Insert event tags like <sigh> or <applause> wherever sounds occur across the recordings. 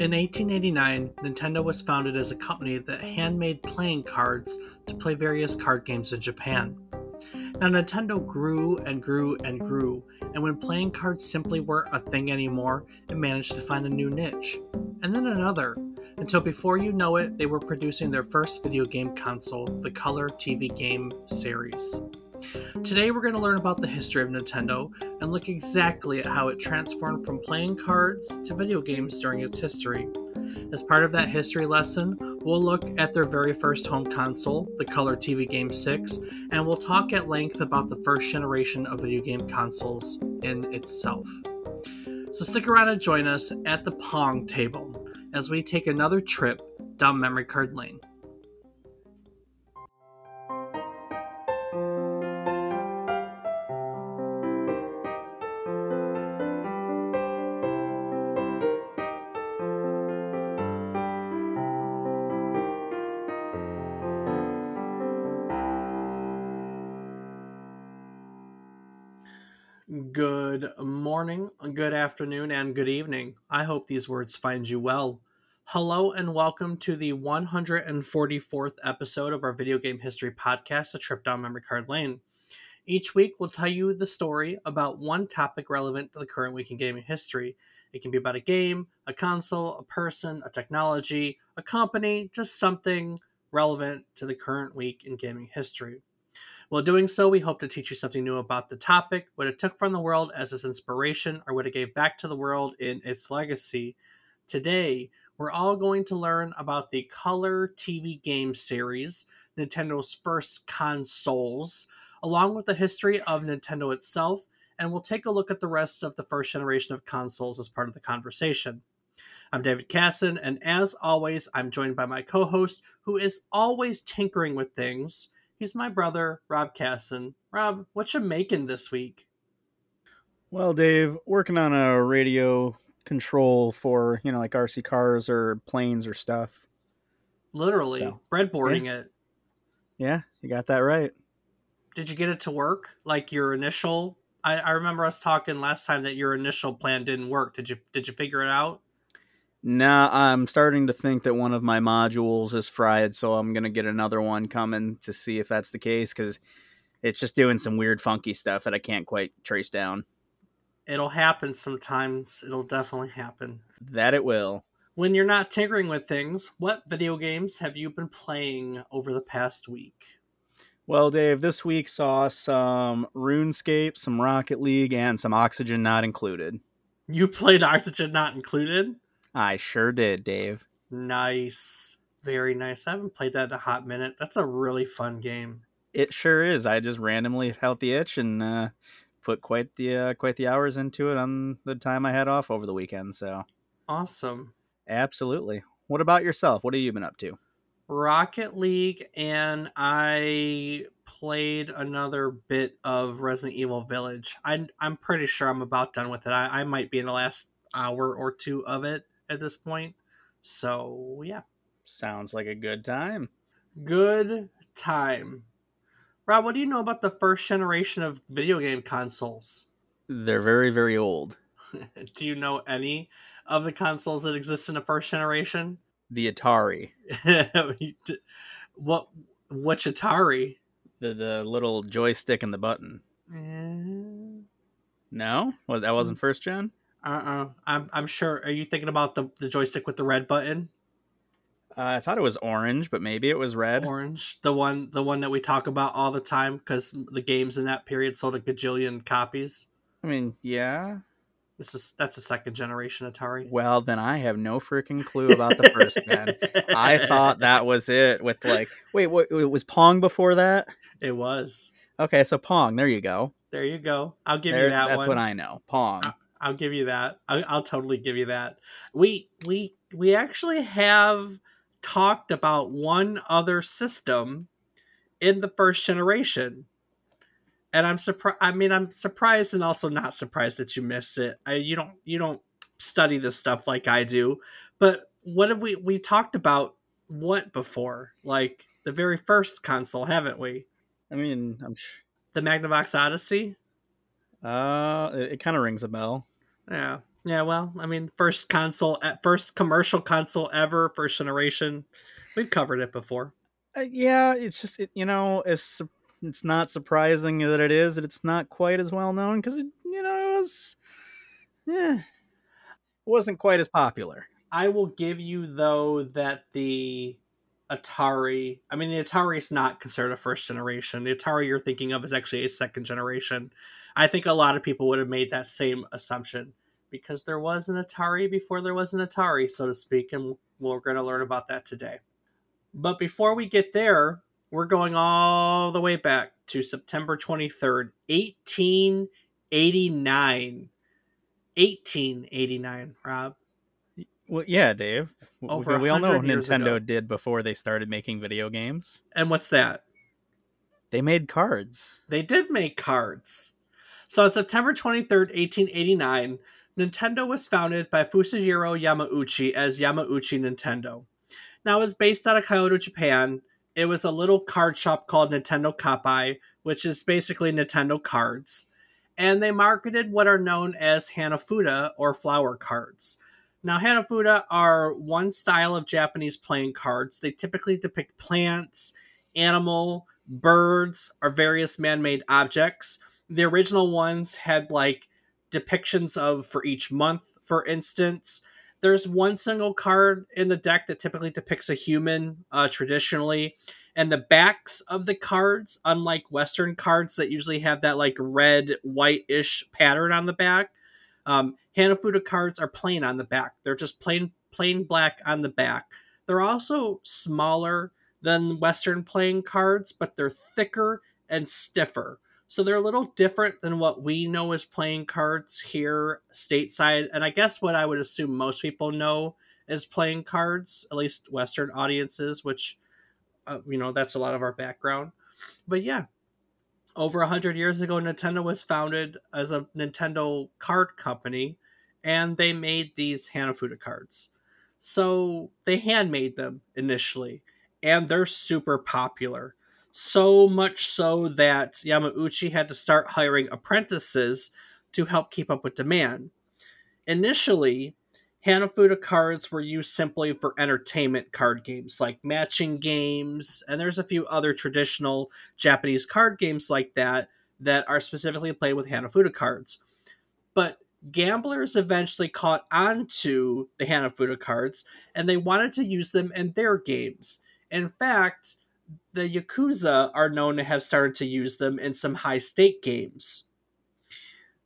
In 1889, Nintendo was founded as a company that handmade playing cards to play various card games in Japan. Now, Nintendo grew and grew and grew, and when playing cards simply weren't a thing anymore, it managed to find a new niche, and then another, until before you know it, they were producing their first video game console, the Color TV game series. Today, we're going to learn about the history of Nintendo and look exactly at how it transformed from playing cards to video games during its history. As part of that history lesson, we'll look at their very first home console, the Color TV Game 6, and we'll talk at length about the first generation of video game consoles in itself. So stick around and join us at the Pong table as we take another trip down memory card lane. Good afternoon, and good evening. I hope these words find you well. Hello, and welcome to the 144th episode of our video game history podcast, A Trip Down Memory Card Lane. Each week, we'll tell you the story about one topic relevant to the current week in gaming history. It can be about a game, a console, a person, a technology, a company, just something relevant to the current week in gaming history. While doing so, we hope to teach you something new about the topic, what it took from the world as its inspiration, or what it gave back to the world in its legacy. Today, we're all going to learn about the Color TV game series, Nintendo's first consoles, along with the history of Nintendo itself, and we'll take a look at the rest of the first generation of consoles as part of the conversation. I'm David Casson, and as always, I'm joined by my co host, who is always tinkering with things He's my brother, Rob Casson. Rob, what you making this week? Well, Dave, working on a radio control for, you know, like RC cars or planes or stuff. Literally, so, breadboarding yeah. it. Yeah, you got that right. Did you get it to work? Like your initial I, I remember us talking last time that your initial plan didn't work. Did you did you figure it out? Now I'm starting to think that one of my modules is fried, so I'm gonna get another one coming to see if that's the case because it's just doing some weird, funky stuff that I can't quite trace down. It'll happen sometimes. It'll definitely happen. That it will. When you're not tinkering with things, what video games have you been playing over the past week? Well, Dave, this week saw some RuneScape, some Rocket League, and some Oxygen Not Included. You played Oxygen Not Included? I sure did, Dave. Nice. Very nice. I haven't played that in a hot minute. That's a really fun game. It sure is. I just randomly felt the itch and uh, put quite the uh, quite the hours into it on the time I had off over the weekend. So awesome. Absolutely. What about yourself? What have you been up to? Rocket League, and I played another bit of Resident Evil Village. I'm I'm pretty sure I'm about done with it. I, I might be in the last hour or two of it at this point. So, yeah. Sounds like a good time. Good time. Rob, what do you know about the first generation of video game consoles? They're very, very old. <laughs> do you know any of the consoles that exist in the first generation? The Atari. <laughs> what which Atari? The the little joystick and the button. Uh... No? Well, that wasn't first gen? Uh-uh. I'm I'm sure. Are you thinking about the the joystick with the red button? Uh, I thought it was orange, but maybe it was red. Orange, the one the one that we talk about all the time because the games in that period sold a gajillion copies. I mean, yeah. This is that's a second generation Atari. Well, then I have no freaking clue about the first man. I thought <laughs> that was it. With like, wait, what? It was Pong before that. It was. Okay, so Pong. There you go. There you go. I'll give there, you that. That's one. what I know. Pong. I'll give you that. I'll, I'll totally give you that. We we we actually have talked about one other system in the first generation. And i'm surprised i mean i'm surprised and also not surprised that you missed it. I, you don't you don't study this stuff like i do. But what have we we talked about what before? Like the very first console haven't we? I mean i'm sh- the magnavox odyssey? Uh it, it kind of rings a bell yeah, Yeah, well, I mean, first console, first commercial console ever, first generation. We've covered it before. Uh, yeah, it's just it, you know, it's it's not surprising that it is that it's not quite as well known because it you know it was yeah wasn't quite as popular. I will give you though that the Atari, I mean, the Atari is not considered a first generation. The Atari you're thinking of is actually a second generation. I think a lot of people would have made that same assumption because there was an Atari before there was an Atari, so to speak, and we're going to learn about that today. But before we get there, we're going all the way back to September 23rd, 1889. 1889, Rob. Well, yeah, Dave. Over we all know 100 years Nintendo ago. did before they started making video games. And what's that? They made cards. They did make cards. So on September 23rd, 1889, Nintendo was founded by Fusajiro Yamauchi as Yamauchi Nintendo. Now it was based out of Kyoto, Japan. It was a little card shop called Nintendo Kappai, which is basically Nintendo cards. And they marketed what are known as Hanafuda or flower cards. Now, Hanafuda are one style of Japanese playing cards. They typically depict plants, animal, birds, or various man made objects. The original ones had like depictions of for each month, for instance. There's one single card in the deck that typically depicts a human uh, traditionally. And the backs of the cards, unlike Western cards that usually have that like red, white ish pattern on the back, um, Hanafuda cards are plain on the back. They're just plain plain black on the back. They're also smaller than Western playing cards, but they're thicker and stiffer. So they're a little different than what we know as playing cards here stateside. And I guess what I would assume most people know as playing cards, at least Western audiences, which, uh, you know, that's a lot of our background. But yeah, over 100 years ago, Nintendo was founded as a Nintendo card company and they made these Hanafuda cards. So they handmade them initially and they're super popular. So much so that Yamauchi had to start hiring apprentices to help keep up with demand. Initially, Hanafuda cards were used simply for entertainment card games like matching games, and there's a few other traditional Japanese card games like that that are specifically played with Hanafuda cards. But gamblers eventually caught on to the Hanafuda cards and they wanted to use them in their games. In fact, the Yakuza are known to have started to use them in some high stake games.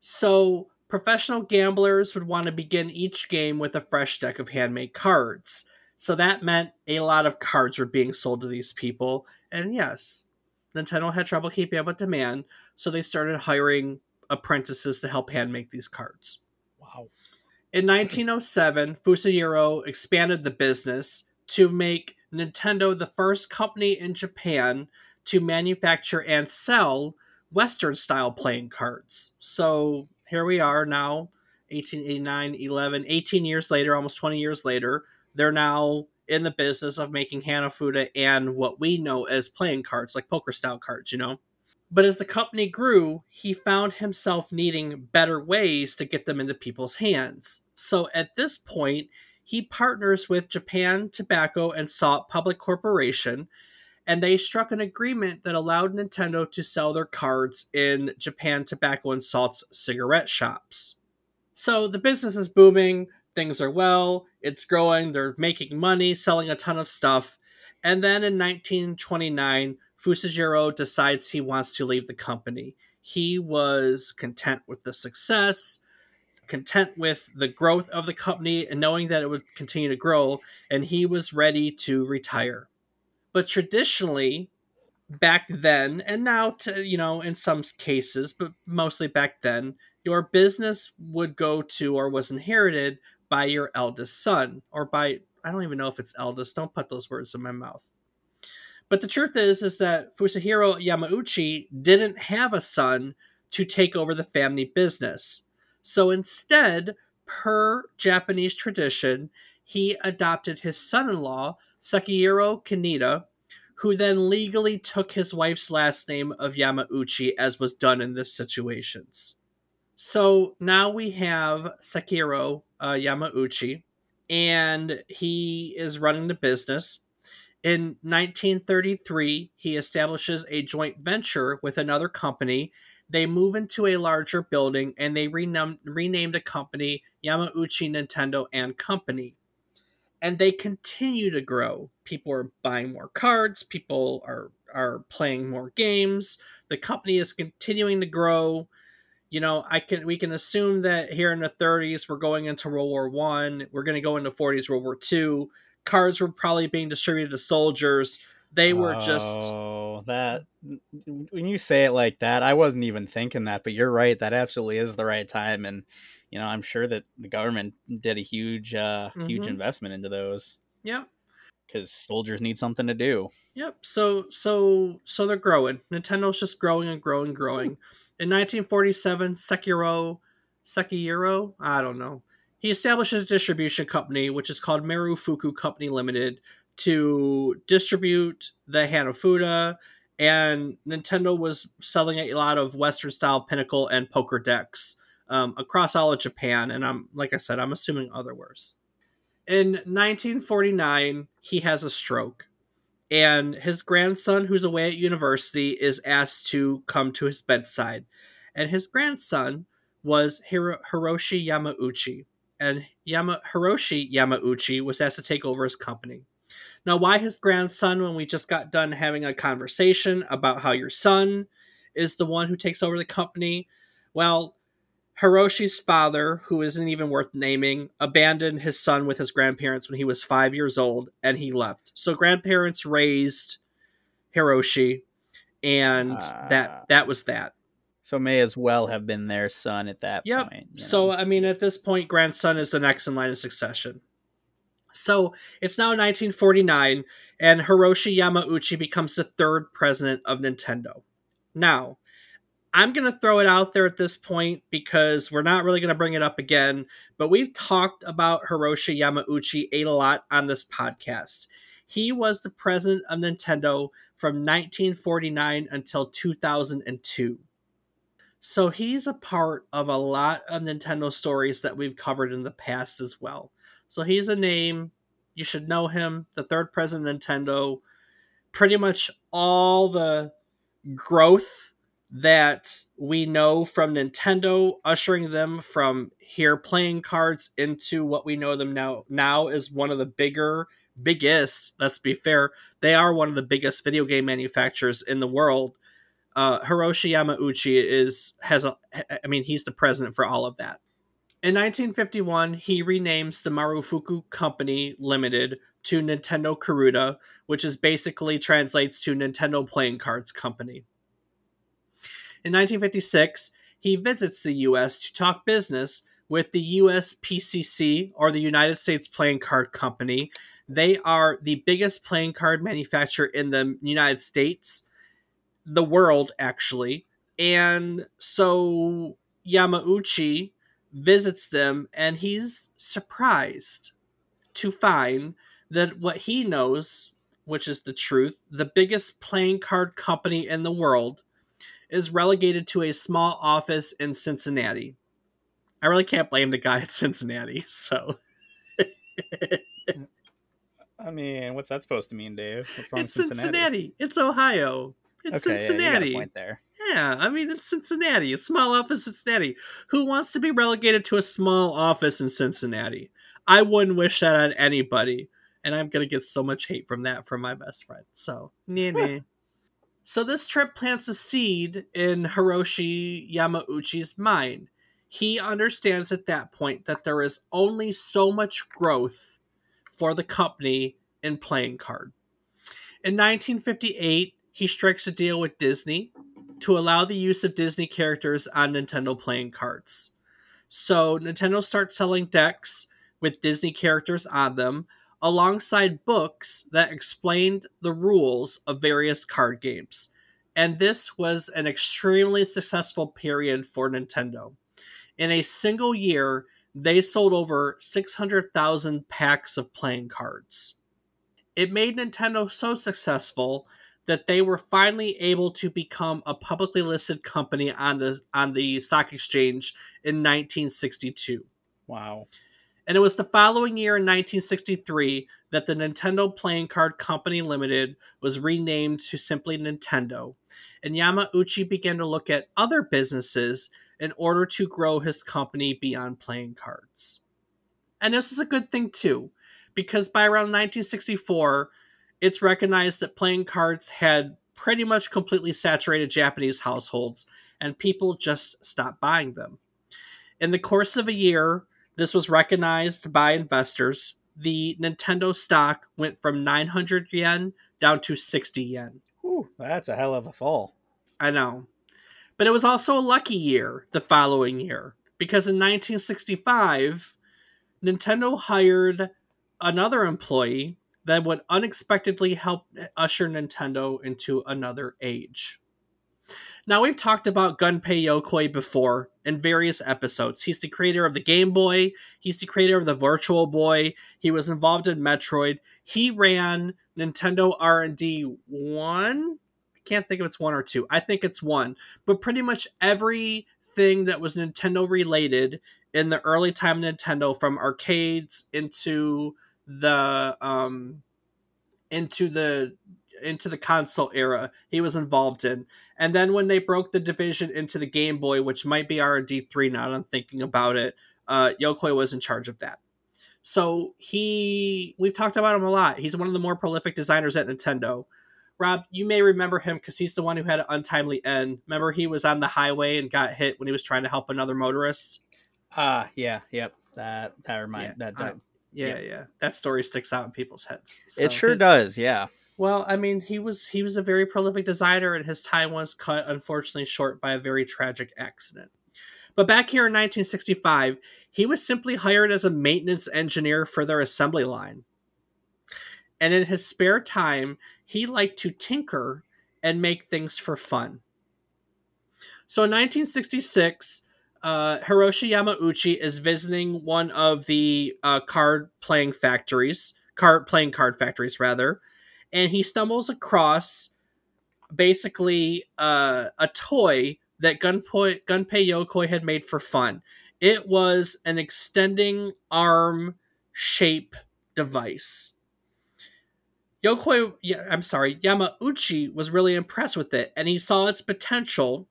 So, professional gamblers would want to begin each game with a fresh deck of handmade cards. So that meant a lot of cards were being sold to these people. And yes, Nintendo had trouble keeping up with demand, so they started hiring apprentices to help hand make these cards. Wow. In 1907, Fusajiro expanded the business to make Nintendo the first company in Japan to manufacture and sell Western style playing cards. So here we are now, 1889, 11, 18 years later, almost 20 years later. They're now in the business of making Hanafuda and what we know as playing cards, like poker style cards, you know? But as the company grew, he found himself needing better ways to get them into people's hands. So at this point, he partners with Japan Tobacco and Salt Public Corporation, and they struck an agreement that allowed Nintendo to sell their cards in Japan Tobacco and Salt's cigarette shops. So the business is booming, things are well, it's growing, they're making money, selling a ton of stuff. And then in 1929, Fusajiro decides he wants to leave the company. He was content with the success, content with the growth of the company, and knowing that it would continue to grow, and he was ready to retire. But traditionally, back then, and now, to, you know, in some cases, but mostly back then, your business would go to or was inherited by your eldest son, or by, I don't even know if it's eldest, don't put those words in my mouth. But the truth is, is that Fusajiro Yamauchi didn't have a son to take over the family business. So instead, per Japanese tradition, he adopted his son-in-law, Sekihiro Kaneda, who then legally took his wife's last name of Yamauchi, as was done in this situations. So now we have Sekiro uh, Yamauchi, and he is running the business. In 1933, he establishes a joint venture with another company. They move into a larger building and they renum- renamed the company Yamauchi Nintendo and Company. And they continue to grow. People are buying more cards, people are are playing more games. The company is continuing to grow you know, I can we can assume that here in the 30s we're going into World War One. We're going to go into 40s World War Two. Cards were probably being distributed to soldiers. They were just Oh, that when you say it like that, I wasn't even thinking that, but you're right. That absolutely is the right time, and you know, I'm sure that the government did a huge, uh, huge Mhm. investment into those yep, because soldiers need something to do. yep. So so so they're growing. Nintendo's just growing and growing, and growing. In 1947, Sekiro, Sekiro, I don't know. He establishes a distribution company, which is called Marufuku Company Limited, to distribute the Hanafuda. And Nintendo was selling a lot of Western style Pinochle and poker decks um, across all of Japan. And I'm like I said, I'm assuming otherwise. In 1949, he has a stroke and his grandson, who's away at university, is asked to come to his bedside. And his grandson was Hiro- Hiroshi Yamauchi, and Yama- Hiroshi Yamauchi was asked to take over his company. Now, why his grandson when we just got done having a conversation about how your son is the one who takes over the company? Well, Hiroshi's father, who isn't even worth naming, abandoned his son with his grandparents when he was five years old and he left. So grandparents raised Hiroshi, and Ah. that that was that. So may as well have been their son at that Yep. point. So know? I mean, at this point, grandson is the next in line of succession. So it's now 1949, and Hiroshi Yamauchi becomes the third president of Nintendo. Now, I'm going to throw it out there at this point because we're not really going to bring it up again, but we've talked about Hiroshi Yamauchi a lot on this podcast. He was the president of Nintendo from 1949 until 2002. So he's a part of a lot of Nintendo stories that we've covered in the past as well. So he's a name. You should know him. The third president Nintendo. Pretty much all the growth that we know from Nintendo, ushering them from here playing cards into what we know them now now is one of the bigger, biggest. Let's be fair, they are one of the biggest video game manufacturers in the world. Uh, Hiroshi Yamauchi is has a, I mean, he's the president for all of that. In 1951, he renames the Marufuku Company Limited to Nintendo Karuta, which is basically translates to Nintendo Playing Cards Company. In 1956, he visits the US to talk business with the US PCC or the United States Playing Card Company. They are the biggest playing card manufacturer in the United States, the world actually. And so Yamauchi visits them and he's surprised to find that what he knows, which is the truth, the biggest playing card company in the world is relegated to a small office in Cincinnati. I really can't blame the guy at Cincinnati. <laughs> So I mean, what's that supposed to mean, Dave? What's wrong with it's Cincinnati. It's Ohio. It's Okay, yeah, you got a Cincinnati. point there. Yeah, I mean it's Cincinnati, a small office in Cincinnati. Who wants to be relegated to a small office in Cincinnati? I wouldn't wish that on anybody, and I'm gonna get so much hate from that from my best friend. So, nah, nah. so this trip plants a seed in Hiroshi Yamauchi's mind. He understands at that point that there is only so much growth for the company in playing card. In 1958, he strikes a deal with Disney to allow the use of Disney characters on Nintendo playing cards. So Nintendo starts selling decks with Disney characters on them alongside books that explained the rules of various card games. And this was an extremely successful period for Nintendo. In a single year, they sold over 600,000 packs of playing cards. It made Nintendo so successful that they were finally able to become a publicly listed company on the on the stock exchange in 1962. Wow. And it was the following year in 1963 that the Nintendo Playing Card Company Limited was renamed to simply Nintendo. And Yamauchi began to look at other businesses in order to grow his company beyond playing cards. And this is a good thing too, because by around 1964, it's recognized that playing cards had pretty much completely saturated Japanese households, and people just stopped buying them. In the course of a year, this was recognized by investors. The Nintendo stock went from 900 yen down to 60 yen. Ooh, that's a hell of a fall. I know. But it was also a lucky year the following year because in 1965, Nintendo hired another employee that would unexpectedly help usher Nintendo into another age. Now, we've talked about Gunpei Yokoi before in various episodes. He's the creator of the Game Boy, he's the creator of the Virtual Boy, he was involved in Metroid. He ran Nintendo R&D 1? I can't think if it's 1 or 2. I think it's 1. But pretty much everything that was Nintendo related in the early time Nintendo from arcades into the um into the into the console era he was involved in. And then when they broke the division into the game boy which might be r&d3 now that i'm thinking about it uh, yokoi was in charge of that. So he we've talked about him a lot. He's one of the more prolific designers at nintendo. Rob you may remember him because he's the one who had an untimely end. Remember he was on the highway and got hit when he was trying to help another motorist? Ah, uh, yeah, yep. That that remind Yeah, that, that yeah Yeah. yeah that story sticks out in people's heads it sure does. Yeah. Well, I mean, he was he was a very prolific designer, and his time was cut unfortunately short by a very tragic accident. But back here in 1965, he was simply hired as a maintenance engineer for their assembly line. And in his spare time, he liked to tinker and make things for fun. So in 1966, uh, Hiroshi Yamauchi is visiting one of the uh, card playing factories, card playing card factories rather, and he stumbles across basically uh, a toy that Gunpei, Gunpei Yokoi had made for fun. It was an extending arm shape device. Yokoi, I'm sorry, Yamauchi was really impressed with it, and he saw its potential,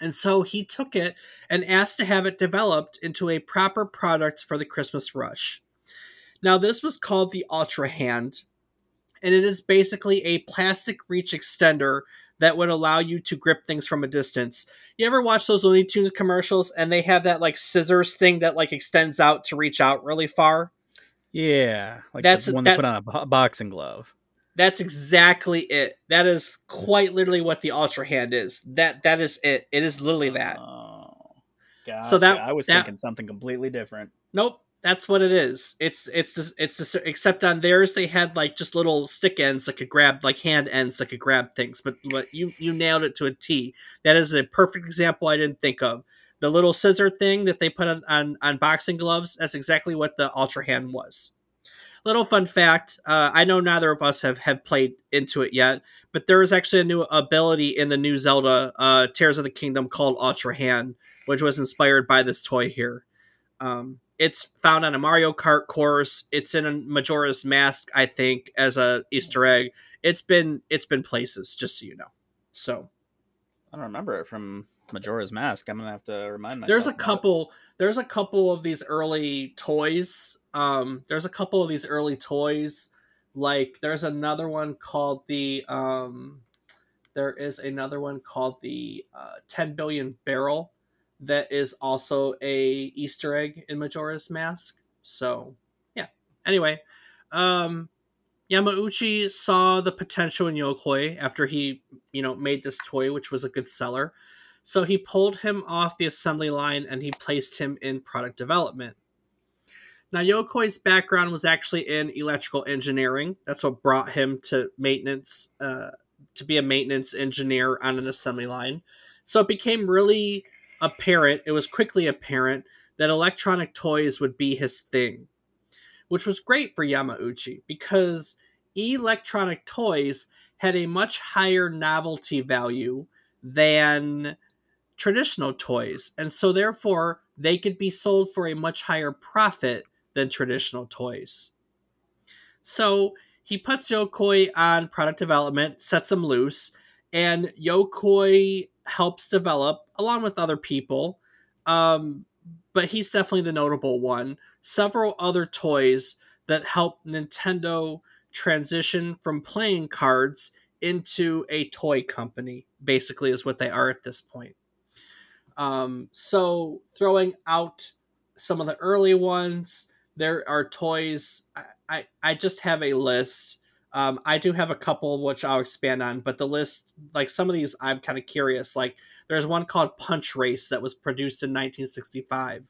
and so he took it and asked to have it developed into a proper product for the Christmas rush. Now, this was called the Ultra Hand, and it is basically a plastic reach extender that would allow you to grip things from a distance. You ever watch those Looney Tunes commercials and they have that like scissors thing that like extends out to reach out really far? Yeah. Like That's- the one they put on a boxing glove. That's exactly it. That is quite literally what the Ultra Hand is. That that is it. It is literally that. Oh. Gotcha. So that- I was that- thinking something completely different. Nope, that's what it is. It's it's the, it's the, except on theirs they had like just little stick ends that could grab like hand ends that could grab things. But but you you nailed it to a T. That is a perfect example I didn't think of. The little scissor thing that they put on on, on boxing gloves. That's exactly what the Ultra Hand was. Little fun fact: uh, I know neither of us have have played into it yet, but there is actually a new ability in the new Zelda uh, Tears of the Kingdom called Ultra Hand, which was inspired by this toy here. Um, it's found on a Mario Kart course. It's in a Majora's Mask, I think, as a Easter egg. It's been it's been places, just so you know. So I don't remember it from Majora's Mask. I'm gonna have to remind myself. there's a about it. couple there's a couple of these early toys. Um, there's a couple of these early toys. Like there's another one called the um, there is another one called the uh, 10 billion barrel that is also a Easter egg in Majora's Mask. So yeah. Anyway, um, Yamauchi saw the potential in Yokoi after he you know made this toy, which was a good seller. So he pulled him off the assembly line and he placed him in product development. Now, Yokoi's background was actually in electrical engineering. That's what brought him to maintenance, uh, to be a maintenance engineer on an assembly line. So it became really apparent, it was quickly apparent that electronic toys would be his thing, which was great for Yamauchi because electronic toys had a much higher novelty value than traditional toys. And so, therefore, they could be sold for a much higher profit than traditional toys. So, he puts Yokoi on product development, sets him loose, and Yokoi helps develop, along with other people, um, but he's definitely the notable one, several other toys that help Nintendo transition from playing cards into a toy company, basically, is what they are at this point. Um, so, throwing out some of the early ones, there are toys. I, I, I just have a list. Um, I do have a couple which I'll expand on, but the list, like some of these, I'm kind of curious. Like, there's one called Punch Race that was produced in 1965.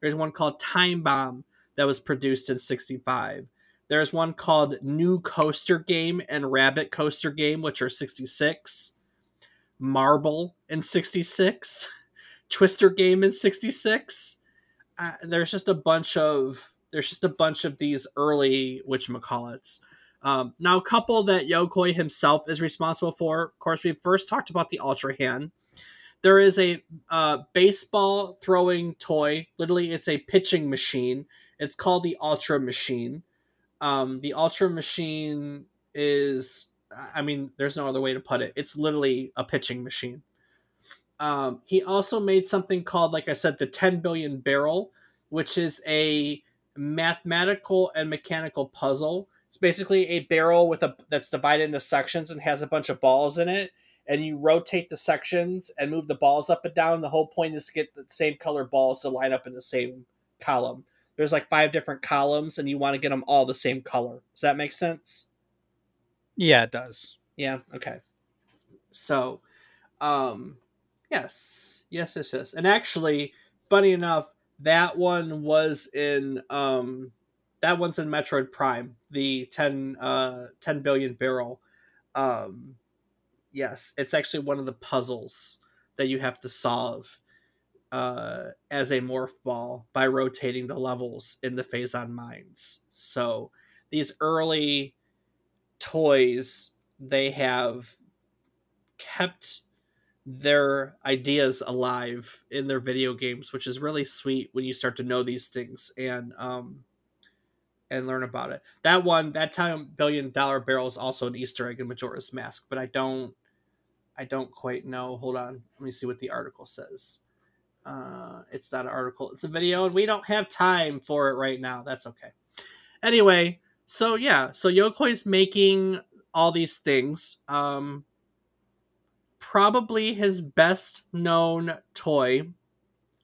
There's one called Time Bomb that was produced in 65. There's one called New Coaster Game and Rabbit Coaster Game, which are 66. Marble in 66. <laughs> Twister Game in 66. Uh, there's just a bunch of there's just a bunch of these early whatchamacallits. Um, now, a couple that Yokoi himself is responsible for. Of course, we first talked about the Ultra Hand. There is a uh, baseball throwing toy. Literally, it's a pitching machine. It's called the Ultra Machine. Um, the Ultra Machine is, I mean, there's no other way to put it. It's literally a pitching machine. Um, he also made something called, like I said, the 10 billion barrel, which is a mathematical and mechanical puzzle. It's basically a barrel with a that's divided into sections and has a bunch of balls in it, and you rotate the sections and move the balls up and down. The whole point is to get the same color balls to line up in the same column. There's like five different columns, and you want to get them all the same color. Does that make sense? Yeah, it does. Yeah. Okay. So, um, yes, yes, yes, yes. And actually, funny enough, that one was in um, that one's in Metroid Prime, the 10, uh, 10 billion barrel. Um, yes, it's actually one of the puzzles that you have to solve uh, as a morph ball by rotating the levels in the Phazon mines. So these early toys, they have kept their ideas alive in their video games, which is really sweet when you start to know these things and um and learn about it. That one, that time billion dollar barrel is also an Easter egg in Majora's Mask, but I don't I don't quite know. Hold on. Let me see what the article says. Uh, it's not an article, it's a video, and we don't have time for it right now. That's okay. Anyway, so yeah, so Yokoi's making all these things. Um, probably his best known toy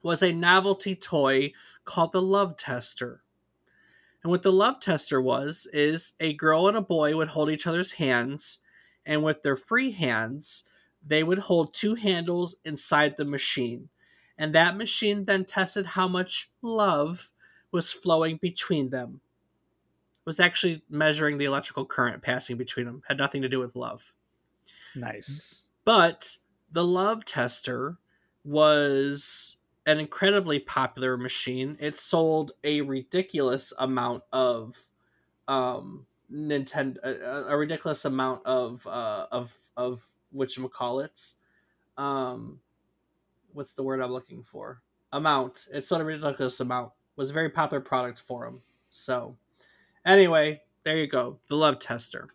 was a novelty toy called the Love Tester. And what the Love Tester was is a girl and a boy would hold each other's hands, and with their free hands, they would hold two handles inside the machine and that machine then tested how much love was flowing between them. It was actually measuring the electrical current passing between them. Had nothing to do with love. Nice. But the love tester was an incredibly popular machine. It sold a ridiculous amount of um Nintendo a, a ridiculous amount of uh of of which call it um what's the word I'm looking for? Amount. It's sort a ridiculous amount. Was a very popular product for him. So, anyway, there you go. The Love Tester.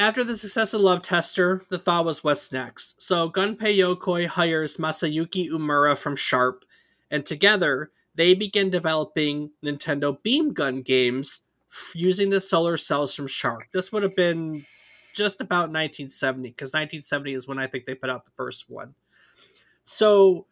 After the success of Love Tester, the thought was what's next. So Gunpei Yokoi hires Masayuki Uemura from Sharp, and together they begin developing Nintendo Beam Gun games using the solar cells from Sharp. This would have been just about 1970 because 1970 is when I think they put out the first one. So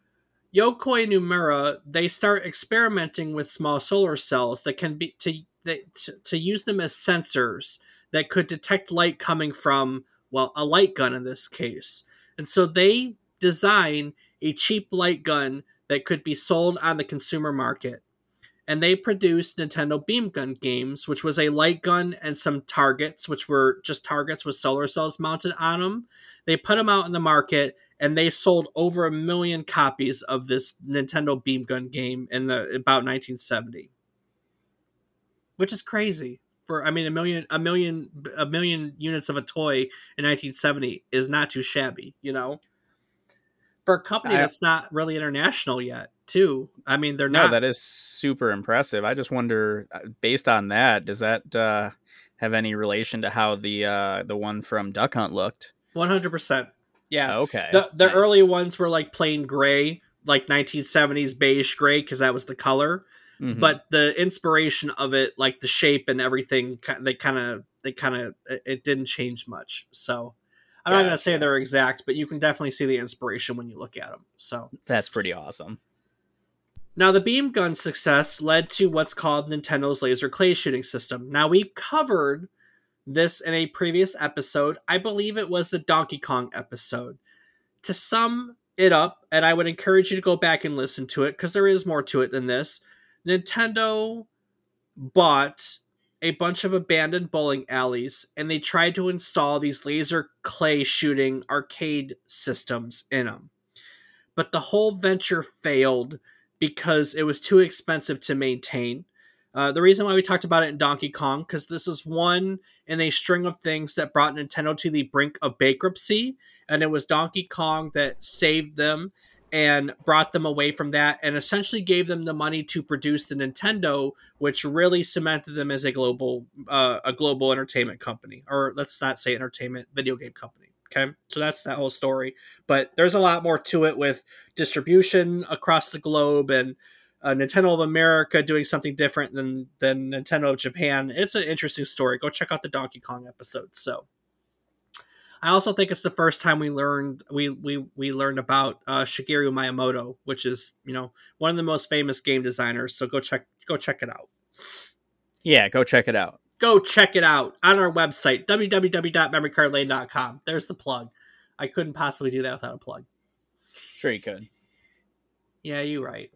Yokoi and Umura they start experimenting with small solar cells that can be to they, to, to use them as sensors that could detect light coming from well a light gun in this case. And so they design a cheap light gun that could be sold on the consumer market and they produced Nintendo Beam Gun games, which was a light gun and some targets, which were just targets with solar cells mounted on them. They put them out in the market, and they sold over a million copies of this Nintendo Beam Gun game in the about 1970, which is crazy. For I mean a million a million a million units of a toy in 1970 is not too shabby, you know. For a company I- that's not really international yet, too. I mean, they're No, not. that is super impressive. I just wonder, uh, based on that, does that uh, have any relation to how the uh, the one from Duck Hunt looked? 100%. Yeah. Okay, the the nice. early ones were like plain gray, like 1970s beige gray because that was the color. Mhm. But the inspiration of it, like the shape and everything, they kind of they kind of it, didn't change much. So I'm not gonna say they're exact, but you can definitely see the inspiration when you look at them. So that's pretty awesome. now the beam gun success led to what's called Nintendo's laser clay shooting system. Now we covered this in a previous episode. I believe it was the Donkey Kong episode. To sum it up, and I would encourage you to go back and listen to it because there is more to it than this. Nintendo bought a bunch of abandoned bowling alleys and they tried to install these laser clay shooting arcade systems in them. But the whole venture failed because it was too expensive to maintain. Uh, the reason why we talked about it in Donkey Kong, because this is one in a string of things that brought Nintendo to the brink of bankruptcy, and it was Donkey Kong that saved them and brought them away from that, and essentially gave them the money to produce the Nintendo, which really cemented them as a global uh, a global entertainment company, or let's not say entertainment video game company. Okay, so that's that whole story. But there's a lot more to it with distribution across the globe and uh, Nintendo of America doing something different than than Nintendo of Japan. It's an interesting story. Go check out the Donkey Kong episode. So, I also think it's the first time we learned we we we learned about uh, Shigeru Miyamoto, which is you know one of the most famous game designers. So go check go check it out. Yeah, go check it out. Go check it out on our website www.memorycardlane.com. There's the plug. I couldn't possibly do that without a plug. Sure, you could. Yeah, you're right.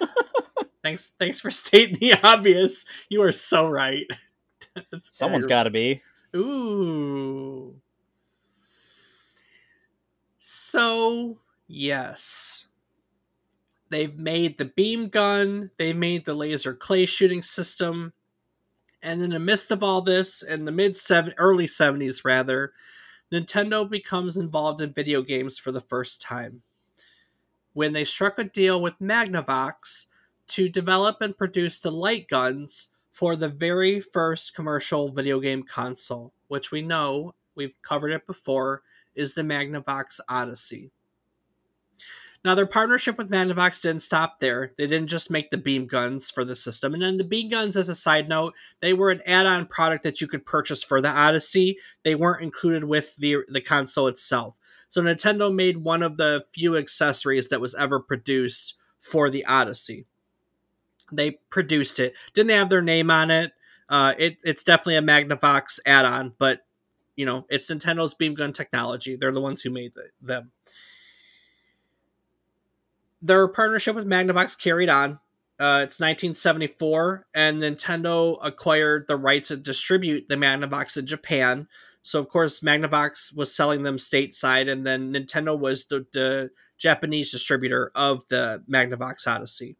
<laughs> thanks, thanks for stating the <laughs> obvious. You are so right. <laughs> Someone's got to be. Ooh. So yes, they've made the beam gun. They made the laser clay shooting system. And in the midst of all this, in the mid seven, early seventies rather, Nintendo becomes involved in video games for the first time when they struck a deal with Magnavox to develop and produce the light guns for the very first commercial video game console, which we know, we've covered it before, is the Magnavox Odyssey. Now, their partnership with Magnavox didn't stop there. They didn't just make the beam guns for the system. And then the beam guns, as a side note, they were an add on product that you could purchase for the Odyssey. They weren't included with the, the console itself. So Nintendo made one of the few accessories that was ever produced for the Odyssey. They produced it. Didn't have their name on it. Uh, it it's definitely a Magnavox add-on, but you know it's Nintendo's beam gun technology. They're the ones who made the, them. Their partnership with Magnavox carried on. Uh, it's 1974, and Nintendo acquired the rights to distribute the Magnavox in Japan. So of course Magnavox was selling them stateside, and then Nintendo was the, the Japanese distributor of the Magnavox Odyssey.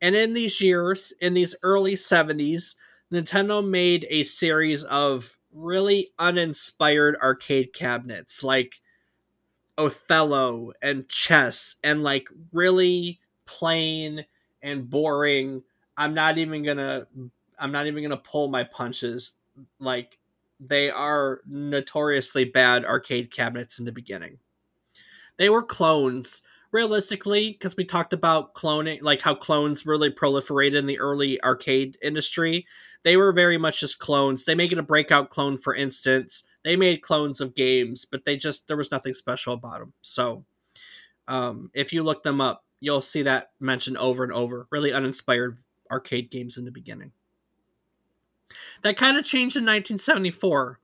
And in these years, in these early 70s, Nintendo made a series of really uninspired arcade cabinets like Othello and chess and like really plain and boring. I'm not even going to I'm not even going to pull my punches like they are notoriously bad arcade cabinets in the beginning. They were clones realistically because we talked about cloning like how clones really proliferated in the early arcade industry they were very much just clones they make it a breakout clone for instance they made clones of games but they just there was nothing special about them so um, if you look them up you'll see that mentioned over and over really uninspired arcade games in the beginning that kind of changed in 1974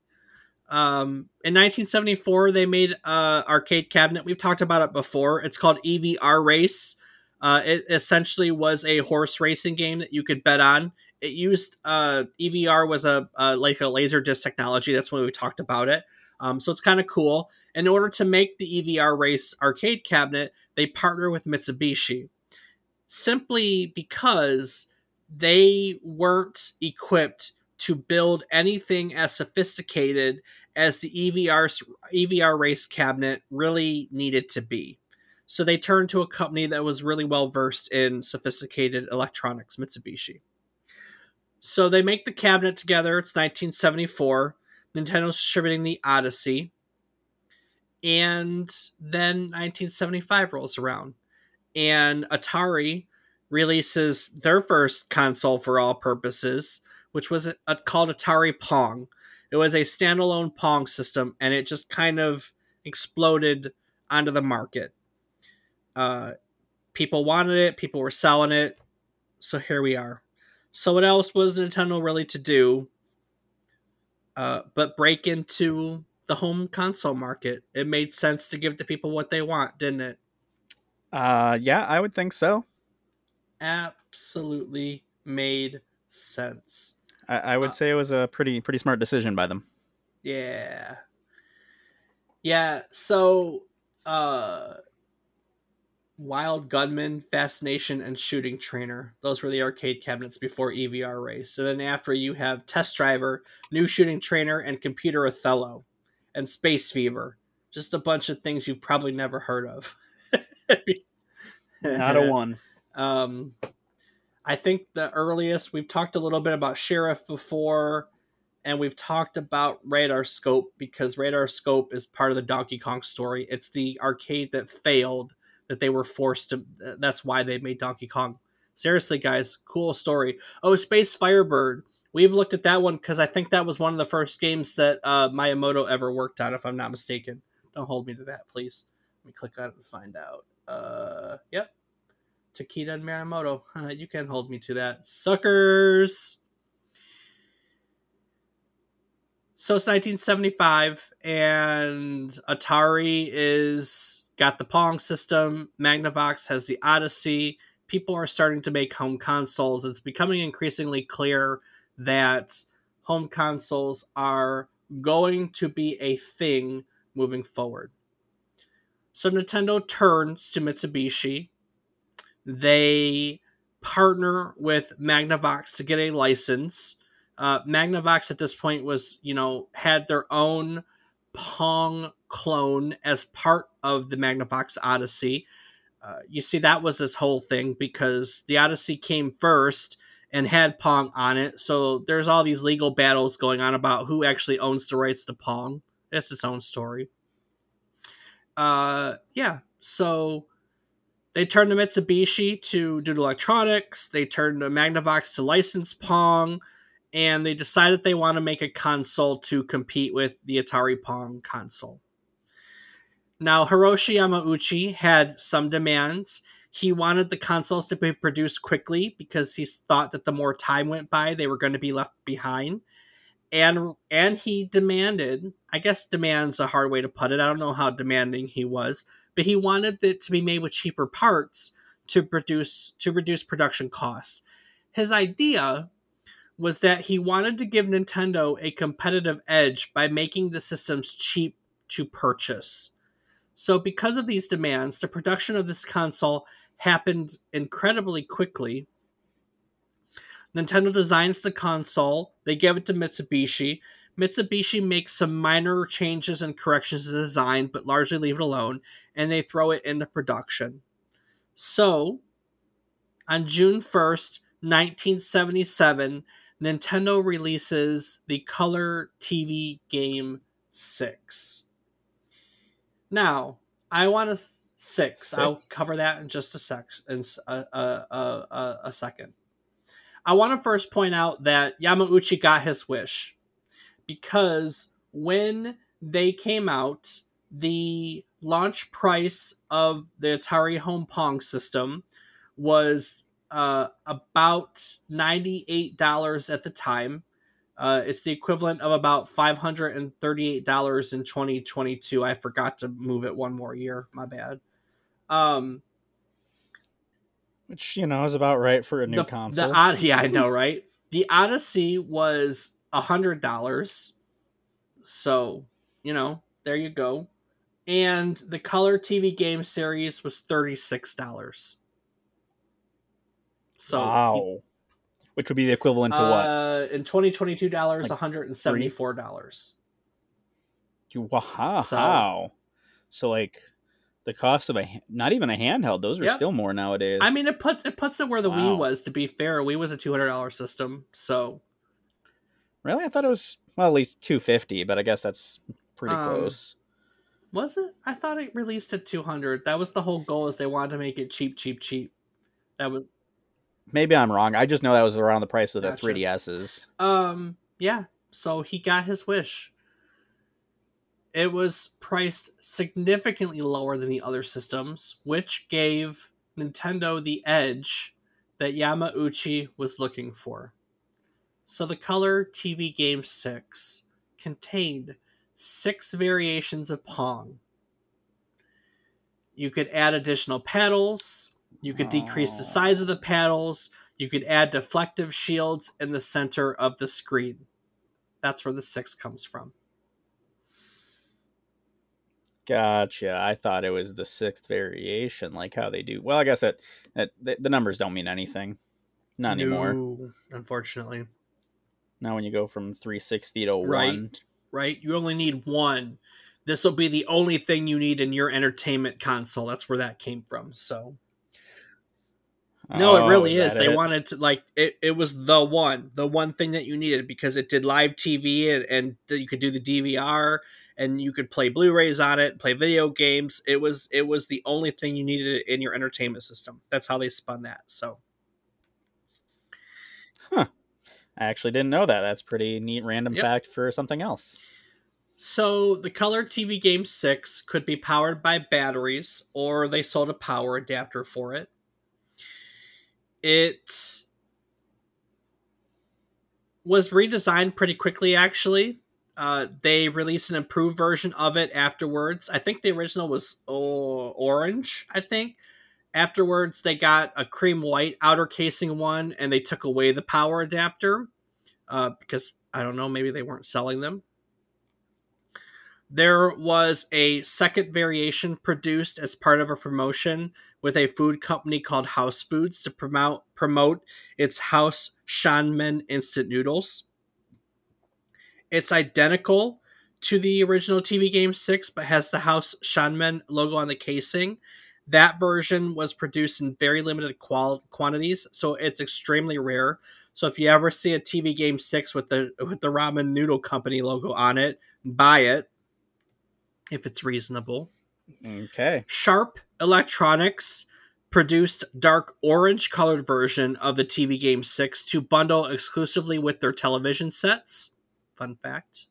um, in 1974, they made a arcade cabinet. We've talked about it before. It's called EVR Race. Uh, it essentially was a horse racing game that you could bet on. It used uh, EVR was a uh, like a laser disc technology. That's when we talked about it. Um, so it's kind of cool. In order to make the EVR Race arcade cabinet, they partner with Mitsubishi, simply because they weren't equipped to build anything as sophisticated as the EVR EVR race cabinet really needed to be. So they turned to a company that was really well versed in sophisticated electronics, Mitsubishi. So they make the cabinet together. It's 1974. Nintendo's distributing the Odyssey. And then 1975 rolls around. And Atari releases their first console for all purposes, which was a, a, called Atari Pong. It was a standalone Pong system, and it just kind of exploded onto the market. Uh, people wanted it, people were selling it, so here we are. So, what else was Nintendo really to do uh, but break into the home console market? It made sense to give the people what they want, didn't it? Uh, yeah, I would think so. Absolutely made sense. I, I would uh, say it was a pretty pretty smart decision by them. Yeah. Yeah, so uh Wild Gunman, Fascination, and Shooting Trainer. Those were the arcade cabinets before EVR Race. So then after you have Test Driver, New Shooting Trainer, and Computer Othello, and Space Fever. Just a bunch of things you've probably never heard of. <laughs> Not a one. Um, I think the earliest we've talked a little bit about Sheriff before, and we've talked about Radar Scope because Radar Scope is part of the Donkey Kong story. It's the arcade that failed that they were forced to. That's why they made Donkey Kong. Seriously, guys, cool story. Oh, Space Firebird. We've looked at that one because I think that was one of the first games that uh, Miyamoto ever worked on, if I'm not mistaken. Don't hold me to that, please. Let me click on it and find out. Uh, yep. Takeda and Miyamoto. You can hold me to that. Suckers! So it's 1975, and Atari is got the Pong system. Magnavox has the Odyssey. People are starting to make home consoles. It's becoming increasingly clear that home consoles are going to be a thing moving forward. So Nintendo turns to Mitsubishi. They partner with Magnavox to get a license. Uh, Magnavox at this point was, you know, had their own Pong clone as part of the Magnavox Odyssey. Uh, you see, that was this whole thing because the Odyssey came first and had Pong on it. So there's all these legal battles going on about who actually owns the rights to Pong. It's its own story. Uh, yeah. So they turned to Mitsubishi to do electronics. They turned to Magnavox to license Pong and they decide that they want to make a console to compete with the Atari Pong console. Now, Hiroshi Yamauchi had some demands. He wanted the consoles to be produced quickly because he thought that the more time went by, they were going to be left behind. And and he demanded, I guess demand's a hard way to put it. I don't know how demanding he was, but he wanted it to be made with cheaper parts to produce to reduce production costs. His idea was that he wanted to give Nintendo a competitive edge by making the systems cheap to purchase. So, because of these demands, the production of this console happened incredibly quickly. Nintendo designs the console, they give it to Mitsubishi. Mitsubishi makes some minor changes and corrections to the design, but largely leave it alone, and they throw it into production. So, on June 1st, 1977, Nintendo releases the Color TV game 6. Now, I want to th- six. i I'll cover that in just a sec in a, a, a, a second. I want to first point out that Yamauchi got his wish because when they came out, the launch price of the Atari Home Pong system was uh, about $98 at the time. Uh, it's the equivalent of about $538 in 2022. I forgot to move it one more year. My bad. Um, Which, you know, is about right for a new the, console. The, yeah, I know, <laughs> right? The Odyssey was $100. So, you know, there you go. And the Color TV game series was $36. So wow. Which would be the equivalent to what? Uh, in 2022 dollars, Like $174. Wow. So- So, like the cost of a not even a handheld, those are Yep. still more nowadays. I mean, it puts it puts it where the Wow. Wii was. To be fair, Wii was a two hundred dollar system, so really, I thought it was well at least two fifty, but I guess that's pretty Um, close. was it? I thought it released at two hundred. That was the whole goal. Is they wanted to make it cheap, cheap, cheap. That was Maybe I'm wrong. I just know that was around the price of the Gotcha. 3DSs. um yeah. So he got his wish. It was priced significantly lower than the other systems, which gave Nintendo the edge that Yamauchi was looking for. So the Color TV Game 6 contained six variations of Pong. You could add additional paddles, you could decrease the size of the paddles, you could add deflective shields in the center of the screen. That's where the six comes from. Gotcha. I thought it was the sixth variation, like how they do. Well, I guess that, that the, numbers don't mean anything. Not anymore. Unfortunately. Now when you go from 360 to Right. one, Right? You only need one. This will be the only thing you need in your entertainment console. That's where that came from. So No, Oh, it really is. that They it? wanted to like it. It was the one, the one thing that you needed because it did live TV and, and that you could do the DVR and you could play Blu-rays on it, play video games. It was it was the only thing you needed in your entertainment system. That's how they spun that. So huh? I actually didn't know that. That's pretty neat random Yep. fact for something else. So the Color TV Game 6 could be powered by batteries or they sold a power adapter for it. It was redesigned pretty quickly actually. Uh, they released an improved version of it afterwards. I think the original was oh, orange, I think. Afterwards, they got a cream white outer casing one and they took away the power adapter uh, because I don't know, maybe they weren't selling them. There was a second variation produced as part of a promotion with a food company called House Foods to promote promote its House Shanmen instant noodles. It's identical to the original TV game 6 but has the House Shanmen logo on the casing. That version was produced in very limited qual- quantities, so it's extremely rare. So if you ever see a TV game 6 with the with the ramen noodle company logo on it, buy it if it's reasonable. Okay. Sharp Electronics produced dark orange colored version of the TV game 6 to bundle exclusively with their television sets. Fun fact.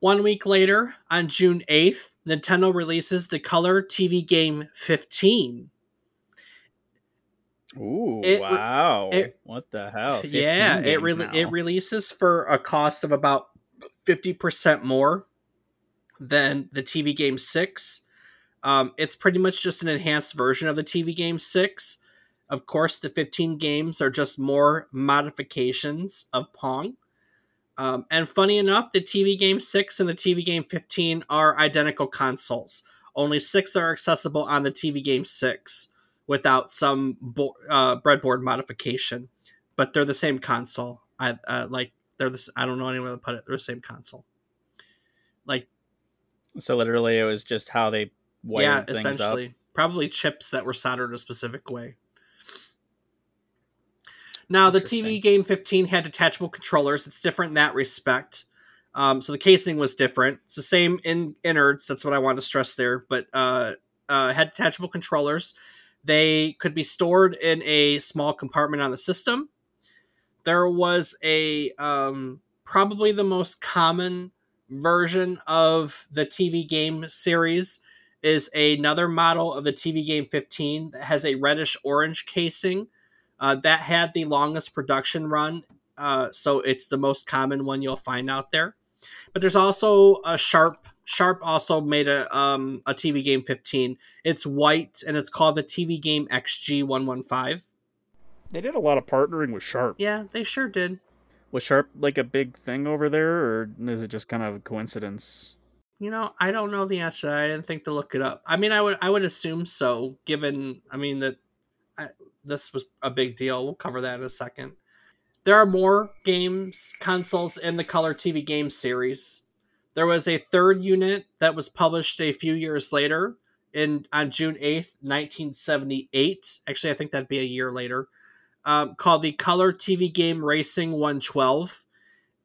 One week later, on June 8th, Nintendo releases the Color TV game 15. Ooh, It wow. it- what the hell? 15 yeah, it re- now. it releases for a cost of about 50% more than the TV game 6. Um, it's pretty much just an enhanced version of the TV game 6. Of course, the 15 games are just more modifications of Pong. Um, and funny enough, the TV game 6 and the TV game 15 are identical consoles. Only six are accessible on the TV game 6 without some bo- uh, breadboard modification. But they're the same console. I uh, like they're the I don't know any way to put it. They're the same console. Like So literally, it was just how they wired yeah, things essentially, up. probably chips that were soldered a specific way. Now, the TV game 15 had detachable controllers. It's different in that respect. Um, so the casing was different. It's the same in innards. That's what I wanted to stress there. But uh, uh, had detachable controllers. They could be stored in a small compartment on the system. There was a um, probably the most common version of the TV game series is another model of the TV game 15 that has a reddish orange casing. Uh, that had the longest production run, uh, so it's the most common one you'll find out there. But there's also a Sharp. Sharp also made a um, a TV game 15. It's white and it's called the TV game XG115. They did a lot of partnering with Sharp. Yeah, they sure did. Was Sharp like a big thing over there, or is it just kind of a coincidence? You know, I don't know the answer. I didn't think to look it up. I mean, I would I would assume so, given I mean that I, this was a big deal. We'll cover that in a second. There are more games consoles in the Color TV game series. There was a third unit that was published a few years later in on June 8th, 1978. Actually, I think that'd be a year later. Um, called the Color TV game Racing 112.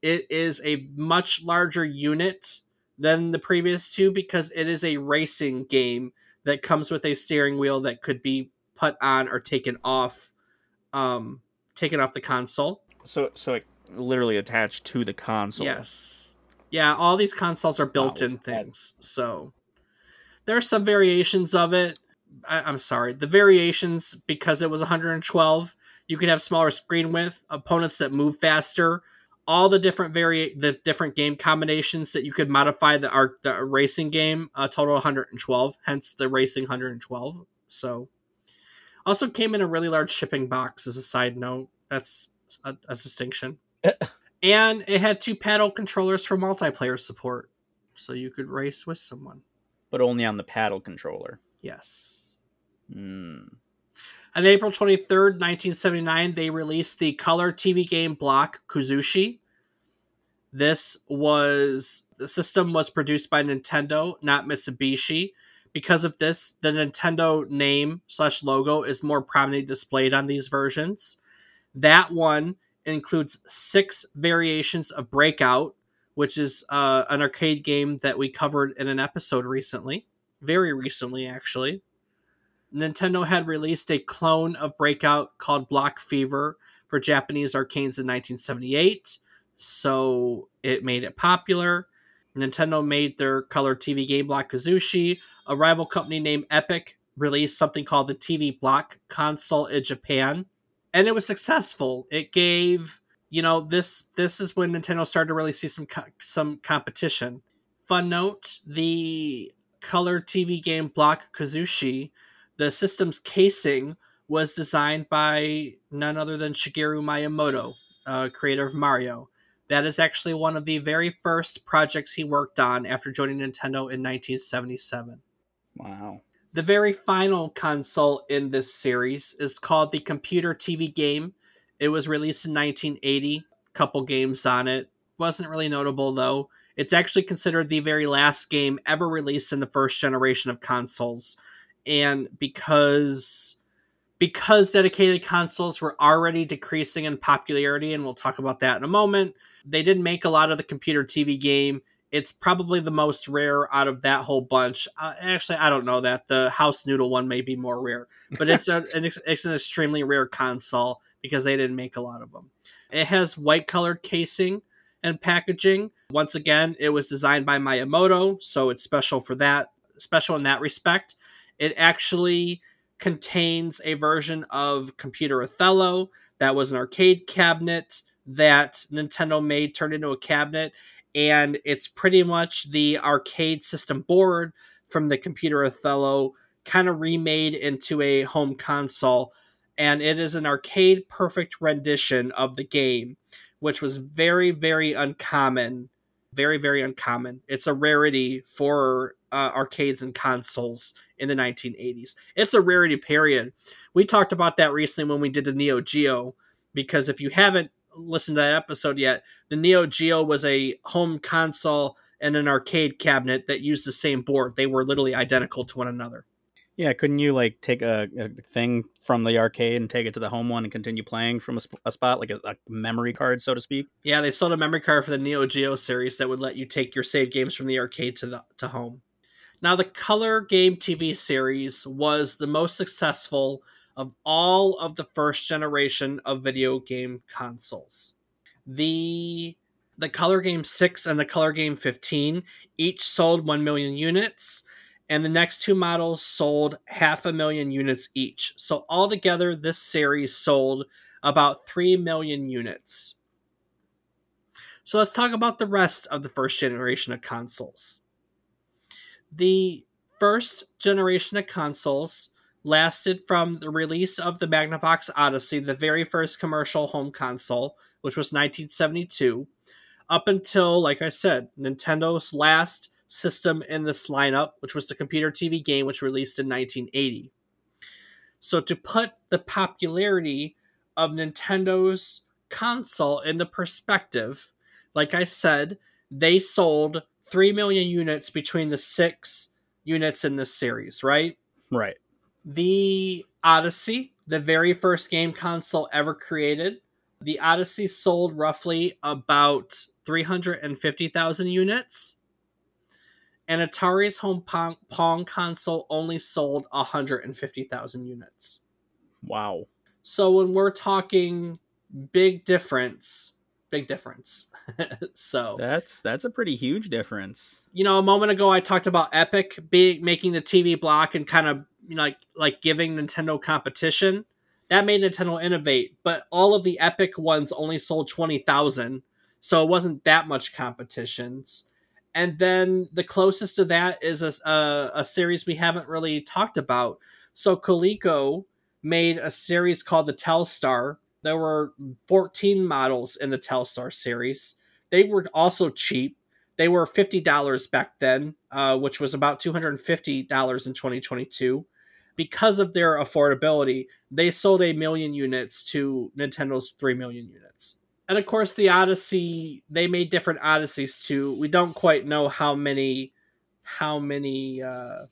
It is a much larger unit than the previous two because it is a racing game that comes with a steering wheel that could be put on or taken off um taken off the console. So so it literally attached to the console. Yes. Yeah, all these consoles are built-in wow, things. So there are some variations of it. I, am sorry. The variations because it was 112, you could have smaller screen width, opponents that move faster, all the different vari the different game combinations that you could modify the art the racing game a uh, total 112 hence the racing 112 so also came in a really large shipping box as a side note. That's a, a distinction. <laughs> And it had two paddle controllers for multiplayer support so you could race with someone. But only on the paddle controller. Yes. Mm. On April 23rd, 1979, they released the color TV game block Kuzushi. This was the system was produced by Nintendo, not Mitsubishi. Because of this, the Nintendo name slash logo is more prominently displayed on these versions. That one includes six variations of Breakout, which is uh, an arcade game that we covered in an episode recently, very recently actually. Nintendo had released a clone of Breakout called Block Fever for Japanese arcades in 1978, so it made it popular. Nintendo made their color TV game Block Kuzushi. A rival company named Epoch released something called the TV Block console in Japan, and it was successful. It gave you know this this is when Nintendo started to really see some co- some competition. Fun note: the color TV game Block Kuzushi the system's casing was designed by none other than Shigeru Miyamoto, uh, creator of Mario. That is actually one of the very first projects he worked on after joining Nintendo in 1977. Wow. The very final console in this series is called the Computer TV Game. It was released in 1980. Couple games on it. Wasn't really notable though. It's actually considered the very last game ever released in the first generation of consoles and because because dedicated consoles were already decreasing in popularity and we'll talk about that in a moment they didn't make a lot of the computer tv game. It's probably the most rare out of that whole bunch. Uh, actually i don't know that. The house noodle one may be more rare but it's, a, <laughs> an, it's an extremely rare console because they didn't make a lot of them it has white colored casing and packaging. Once again it was designed by miyamoto so it's special for that special in that respect it actually contains a version of Computer Othello that was an arcade cabinet that Nintendo made turned into a cabinet. And it's pretty much the arcade system board from the Computer Othello kind of remade into a home console. And it is an arcade perfect rendition of the game which was very very uncommon. Very very uncommon. It's a rarity for uh, arcades and consoles in the 1980s. It's a rarity period. We talked about that recently when we did the Neo Geo, because if you haven't listened to that episode yet, the Neo Geo was a home console and an arcade cabinet that used the same board. They were literally identical to one another. Yeah, couldn't you like take a, a thing from the arcade and take it to the home one and continue playing from a, sp- a spot, like a, a, memory card, so to speak? Yeah, they sold a memory card for the Neo Geo series that would let you take your save games from the arcade to the to home. Now, the Color Game TV series was the most successful of all of the first generation of video game consoles. The the Color Game 6 and the Color Game 15 each sold 1 million units, and the next two models sold half a million units each. So, altogether, this series sold about 3 million units. So, let's talk about the rest of the first generation of consoles. The first generation of consoles lasted from the release of the Magnavox Odyssey, the very first commercial home console, which was 1972, up until, like I said, Nintendo's last system in this lineup, which was the computer TV game, which released in 1980. So to put the popularity of Nintendo's console into perspective, like I said, they sold 3 million units between the six units in this series, right? Right. The Odyssey, the very first game console ever created, the Odyssey sold roughly about 350,000 units. And Atari's home Pong, Pong console only sold 150,000 units. Wow. So when we're talking big difference, big difference. <laughs> so That's that's a pretty huge difference. you know, a moment ago I talked about Epoch being making the TV block and kind of you know, like like giving Nintendo competition. That made Nintendo innovate, but all of the Epoch ones only sold twenty thousand, so it wasn't that much competitions. And then the closest to that is a, a, a series we haven't really talked about. So Coleco made a series called the Telstar. There were 14 models in the Telstar series. They were also cheap. They were $50 back then, uh, which was about $250 in 2022. Because of their affordability, they sold a million units to Nintendo's 3 million units. And of course, the Odyssey, they made different Odysseys too. We don't quite know how many how many uh,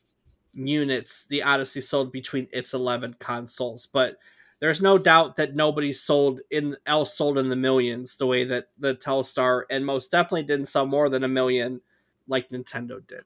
units the Odyssey sold between its 11 consoles, but there's no doubt that nobody sold in else sold in the millions the way that the Telstar and most definitely didn't sell more than a million like Nintendo did.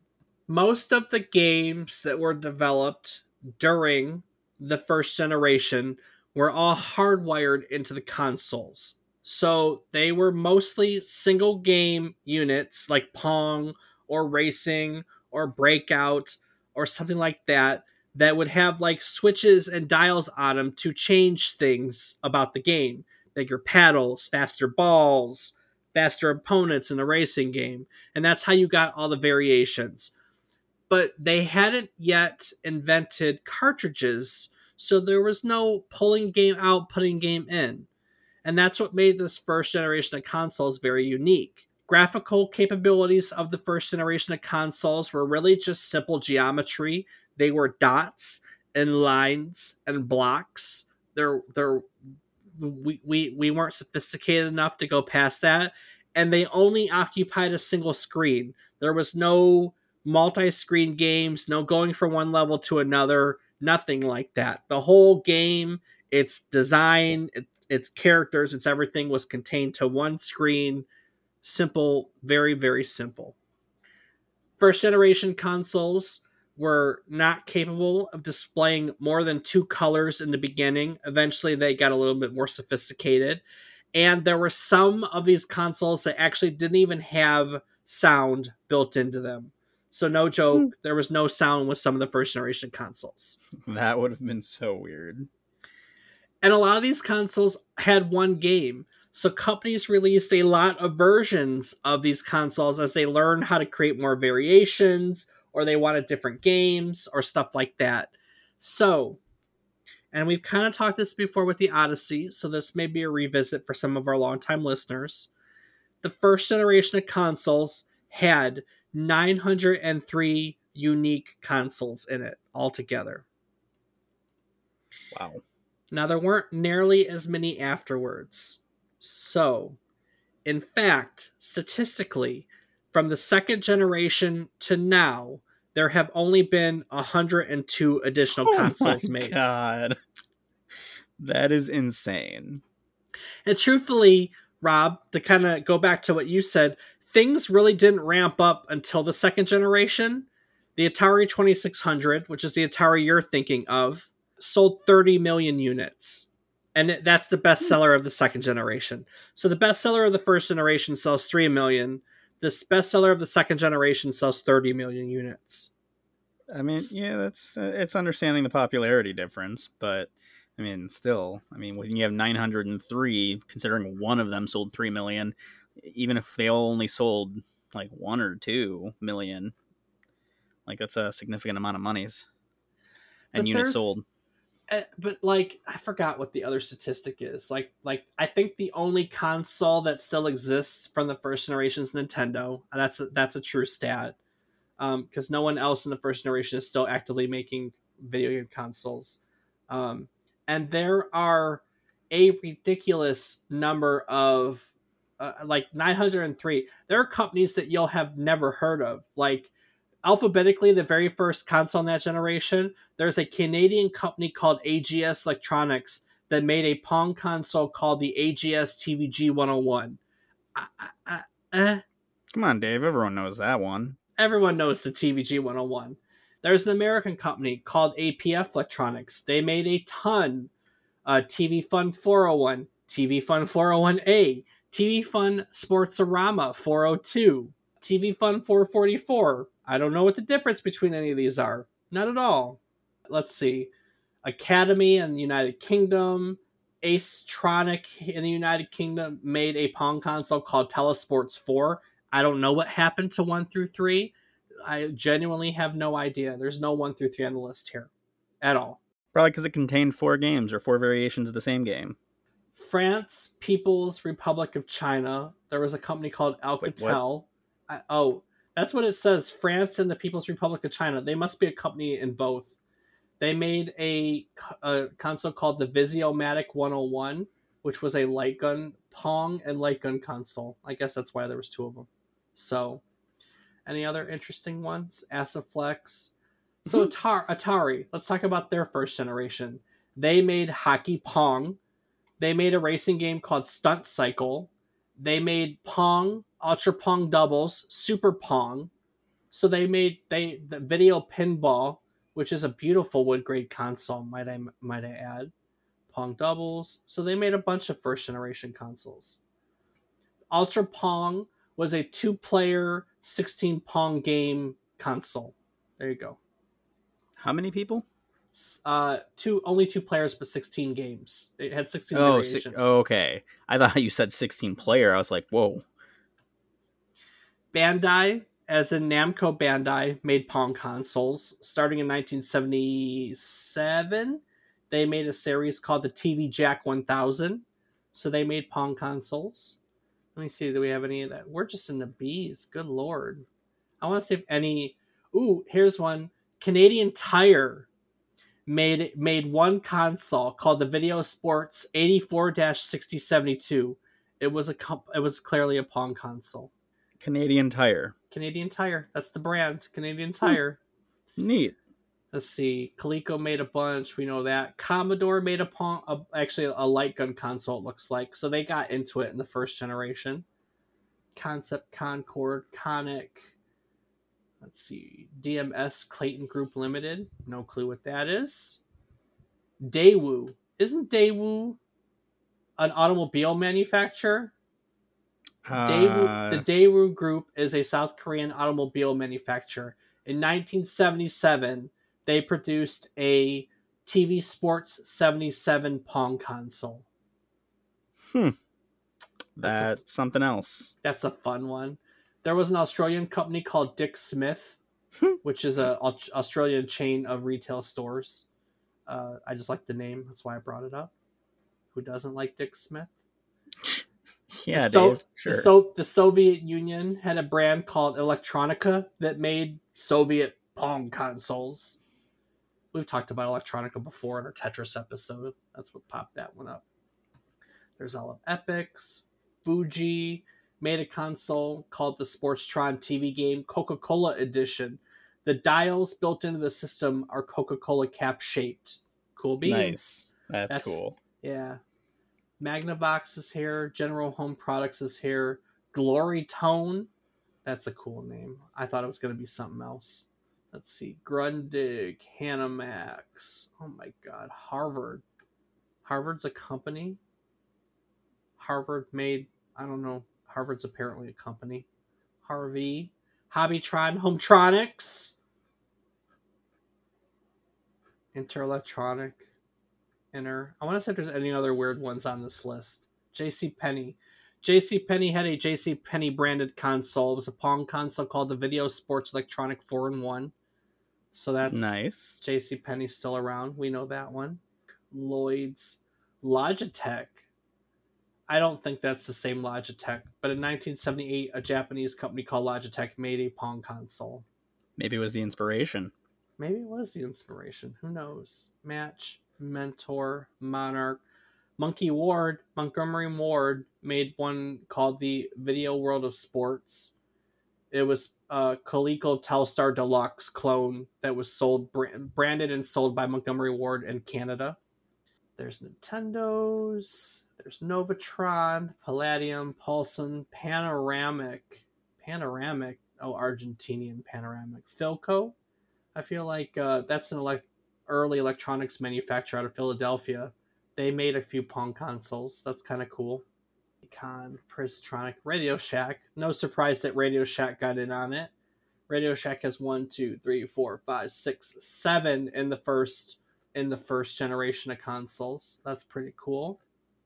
Most of the games that were developed during the first generation were all hardwired into the consoles. So they were mostly single game units like Pong or Racing or Breakout or something like that that would have like switches and dials on them to change things about the game. Bigger paddles faster balls faster opponents in a racing game. And that's how you got all the variations. But they hadn't yet invented cartridges so there was no pulling game out putting game in. And that's what made this first generation of consoles very unique. Graphical capabilities of the first generation of consoles were really just simple geometry they were dots and lines and blocks. They're they're we, we we weren't sophisticated enough to go past that, and they only occupied a single screen. There was no multi-screen games, no going from one level to another, nothing like that. The whole game, its design, it, its characters, its everything was contained to one screen. Simple, very very simple. First generation consoles were not capable of displaying more than two colors in the beginning. Eventually, they got a little bit more sophisticated. And there were some of these consoles that actually didn't even have sound built into them. So, no joke, mm. there was no sound with some of the first generation consoles. That would have been so weird. And a lot of these consoles had one game. So, companies released a lot of versions of these consoles as they learned how to create more variations or they wanted different games or stuff like that. So, and we've kind of talked this before with the Odyssey, so this may be a revisit for some of our longtime listeners. The first generation of consoles had 903 unique consoles in it altogether. Wow. Now, there weren't nearly as many afterwards. So, in fact, statistically, from the second generation to now, there have only been 102 additional oh consoles made. God. That is insane. And truthfully, Rob, to kind of go back to what you said, things really didn't ramp up until the second generation. The Atari 2600, which is the Atari you're thinking of, sold 30 million units. And that's the bestseller hmm. of the second generation. So the bestseller of the first generation sells 3 million this bestseller of the second generation sells 30 million units. I mean, yeah, that's uh, it's understanding the popularity difference, but I mean, still, I mean, when you have 903, considering one of them sold 3 million, even if they all only sold like 1 or 2 million, like that's a significant amount of monies and but units sold. Uh, but like I forgot what the other statistic is. Like like I think the only console that still exists from the first generation is Nintendo. That's a, that's a true stat. Um, because no one else in the first generation is still actively making video game consoles. Um, and there are a ridiculous number of uh, like 903 there are companies that you'll have never heard of like alphabetically the very first console in that generation there's a canadian company called ags electronics that made a pong console called the ags tvg 101 uh, uh, uh, Come on, Dave. Everyone knows that one. everyone knows the tvg 101 there's an american company called apf electronics they made a ton uh, tv fun 401 tv fun 401a TV Fun Sportsorama 402, TV Fun 444. I don't know what the difference between any of these are. Not at all. Let's see. Academy in the United Kingdom, Ace Tronic in the United Kingdom made a Pong console called Telesports 4. I don't know what happened to 1 through 3. I genuinely have no idea. There's no 1 through 3 on the list here at all. Probably because it contained four games or four variations of the same game. France People's Republic of China. There was a company called Alcatel. I, oh, that's what it says. France and the People's Republic of China. They must be a company in both. They made a, a console called the Visiomatic 101, which was a light gun Pong and light gun console. I guess that's why there was two of them. So, any other interesting ones? Asaflex. So mm-hmm. Atari, Atari. Let's talk about their first generation. They made Hockey Pong they made a racing game called Stunt Cycle. They made Pong, Ultra Pong Doubles, Super Pong. So they made they the video pinball, which is a beautiful wood grade console, might I might I add. Pong Doubles. So they made a bunch of first generation consoles. Ultra Pong was a two player 16 Pong game console. There you go. How many people? Uh two only two players but 16 games. It had 16 Oh, variations. si- oh, okay. I thought you said 16 player. I was like, whoa. bandai as in namco bandai made pong consoles. Starting in 1977 they made a series called the tv jack 1000 so they made pong consoles. Let me see do we have any of that? We're just in the bees. Good lord. I want to see if any ooh here's one. Canadian tire made made one console called the Video Sports 84-6072. It was a it was clearly a Pong console. Canadian Tire. Canadian Tire, that's the brand. Canadian hmm. Tire. Neat. Let's see. Coleco made a bunch. We know that. Commodore made a Pong, a, actually a light gun console. It looks like so they got into it in the first generation. Concept Concord, Conic. Let's see. DMS Clayton Group Limited. No clue what that is. Daewoo. Isn't Daewoo an automobile manufacturer? Daewoo, the Uh, Daewoo Group is a South Korean automobile manufacturer. In 1977, they produced a TV Sports 77 Pong console. hmm. that's a- That's something else. That's a fun one. There was an Australian company called Dick Smith, Hmm. which is a Australian chain of retail stores. Uh, I just like the name. That's why I brought it up. Who doesn't like Dick Smith? <laughs> Yeah, so, Dave. Sure. the, so the Soviet Union had a brand called Elektronika that made Soviet Pong consoles. We've talked about Elektronika before in our Tetris episode. That's what popped that one up. There's all of Epochs. Fuji made a console called the Sportstron TV game Coca Cola Edition. The dials built into the system are Coca Cola cap shaped. Cool beans. nice. That's, That's- cool. Yeah. Magnavox is here. General Home Products is here. Glory Tone. That's a cool name. I thought it was going to be something else. Let's see. Grundig, Hanimex. Oh my God. Harvard. Harvard's a company. Harvard made, I don't know. Harvard's apparently a company. Harvey. Hobbytron Hometronics. Interelectronic. Inner. I want to see if there's any other weird ones on this list. JC Penney. JC Penney had a JC Penney branded console. It was a Pong console called the Video Sports Electronic 4 in 1. So that's nice. JC Penney's still around. We know that one. Lloyd's Logitech. I don't think that's the same Logitech, but in 1978 a Japanese company called Logitech made a Pong console. Maybe it was the inspiration. Maybe it was the inspiration. Who knows? Match. Mentor, Monarch, Monkey Ward, Montgomery Ward made one called the Video World of Sports. It was a Coleco Telstar Deluxe clone that was sold, branded and sold by Montgomery Ward in Canada. There's Nintendo's. There's Novatron, Palladium, Pulson, Panoramic, Panoramic. Oh, Argentinian Panoramic. Philco. I feel like uh, that's an elect- early electronics manufacturer out of Philadelphia. They made a few Pong consoles. That's kind of cool. Econ, Prismatronic, Radio Shack. No surprise that Radio Shack got in on it. Radio Shack has one, two, three, four, five, six, seven in the first in the first generation of consoles. That's pretty cool.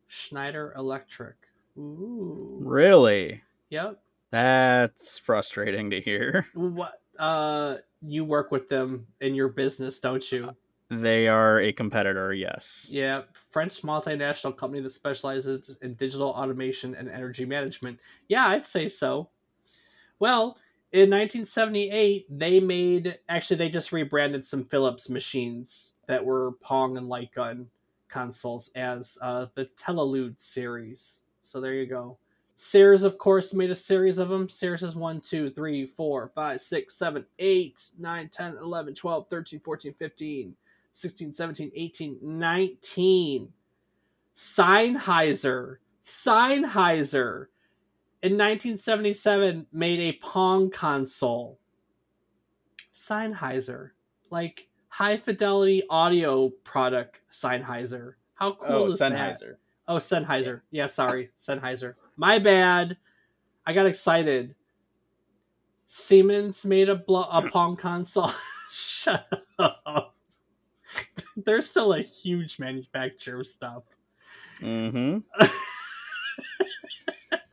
Schneider Electric. Ooh. Really? Yep. That's frustrating to hear. What uh you work with them in your business, don't you? They are a competitor, yes. Yeah, French multinational company that specializes in digital automation and energy management. Yeah, I'd say so. Well, in 1978, they made actually they just rebranded some Philips machines that were Pong and Light Gun consoles as uh, the Telelude series. So there you go. Sears, of course, made a series of them. Sears is 1, 2, 3, 4, 5, 6, 7, 8, 9, 10, 11, 12, 13, 14, 15, 16, 17, 18, 19. Sennheiser. Sennheiser in 1977 made a Pong console. Sennheiser. Like high fidelity audio product Sennheiser. How cool oh, is Sennheiser. that? Oh, Sennheiser. Yeah, sorry. Sennheiser. My bad. I got excited. Siemens made a, blo- a <clears throat> Pong console. <laughs> Shut up. <laughs> They're still a huge manufacturer of stuff. Mm-hmm. <laughs>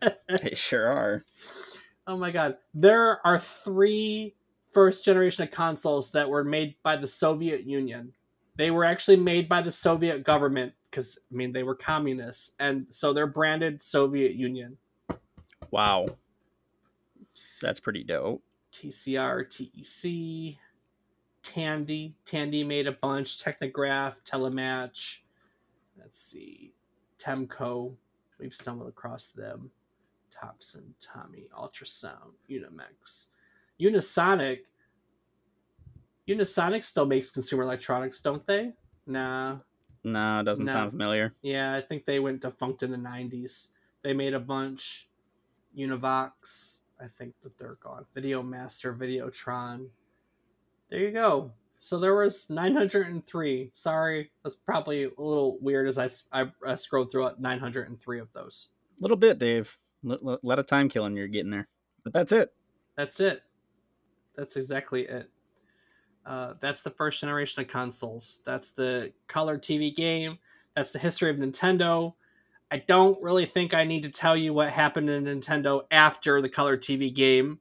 <laughs> they sure are. Oh my god. There are three first generation of consoles that were made by the Soviet Union. They were actually made by the Soviet government because I mean they were communists, and so they're branded Soviet Union. Wow, that's pretty dope. TCR, TEC, Tandy, Tandy made a bunch. Technograph, Telematch. Let's see, Temco. We've stumbled across them. Topson, Tommy, Ultrasound, Unimex, Unisonic. Unisonic still makes consumer electronics, don't they? Nah. Nah, doesn't nah. sound familiar. Yeah, I think they went defunct in the 90s. They made a bunch. Univox, I think that they're gone. Video Master, Videotron. There you go. So there was 903. Sorry, that's probably a little weird as I, I, I scrolled through 903 of those. A little bit, Dave. A lot of time killing you're getting there. But that's it. That's it. That's exactly it. Uh, that's the first generation of consoles. That's the color TV game. That's the history of Nintendo. I don't really think I need to tell you what happened in Nintendo after the color TV game.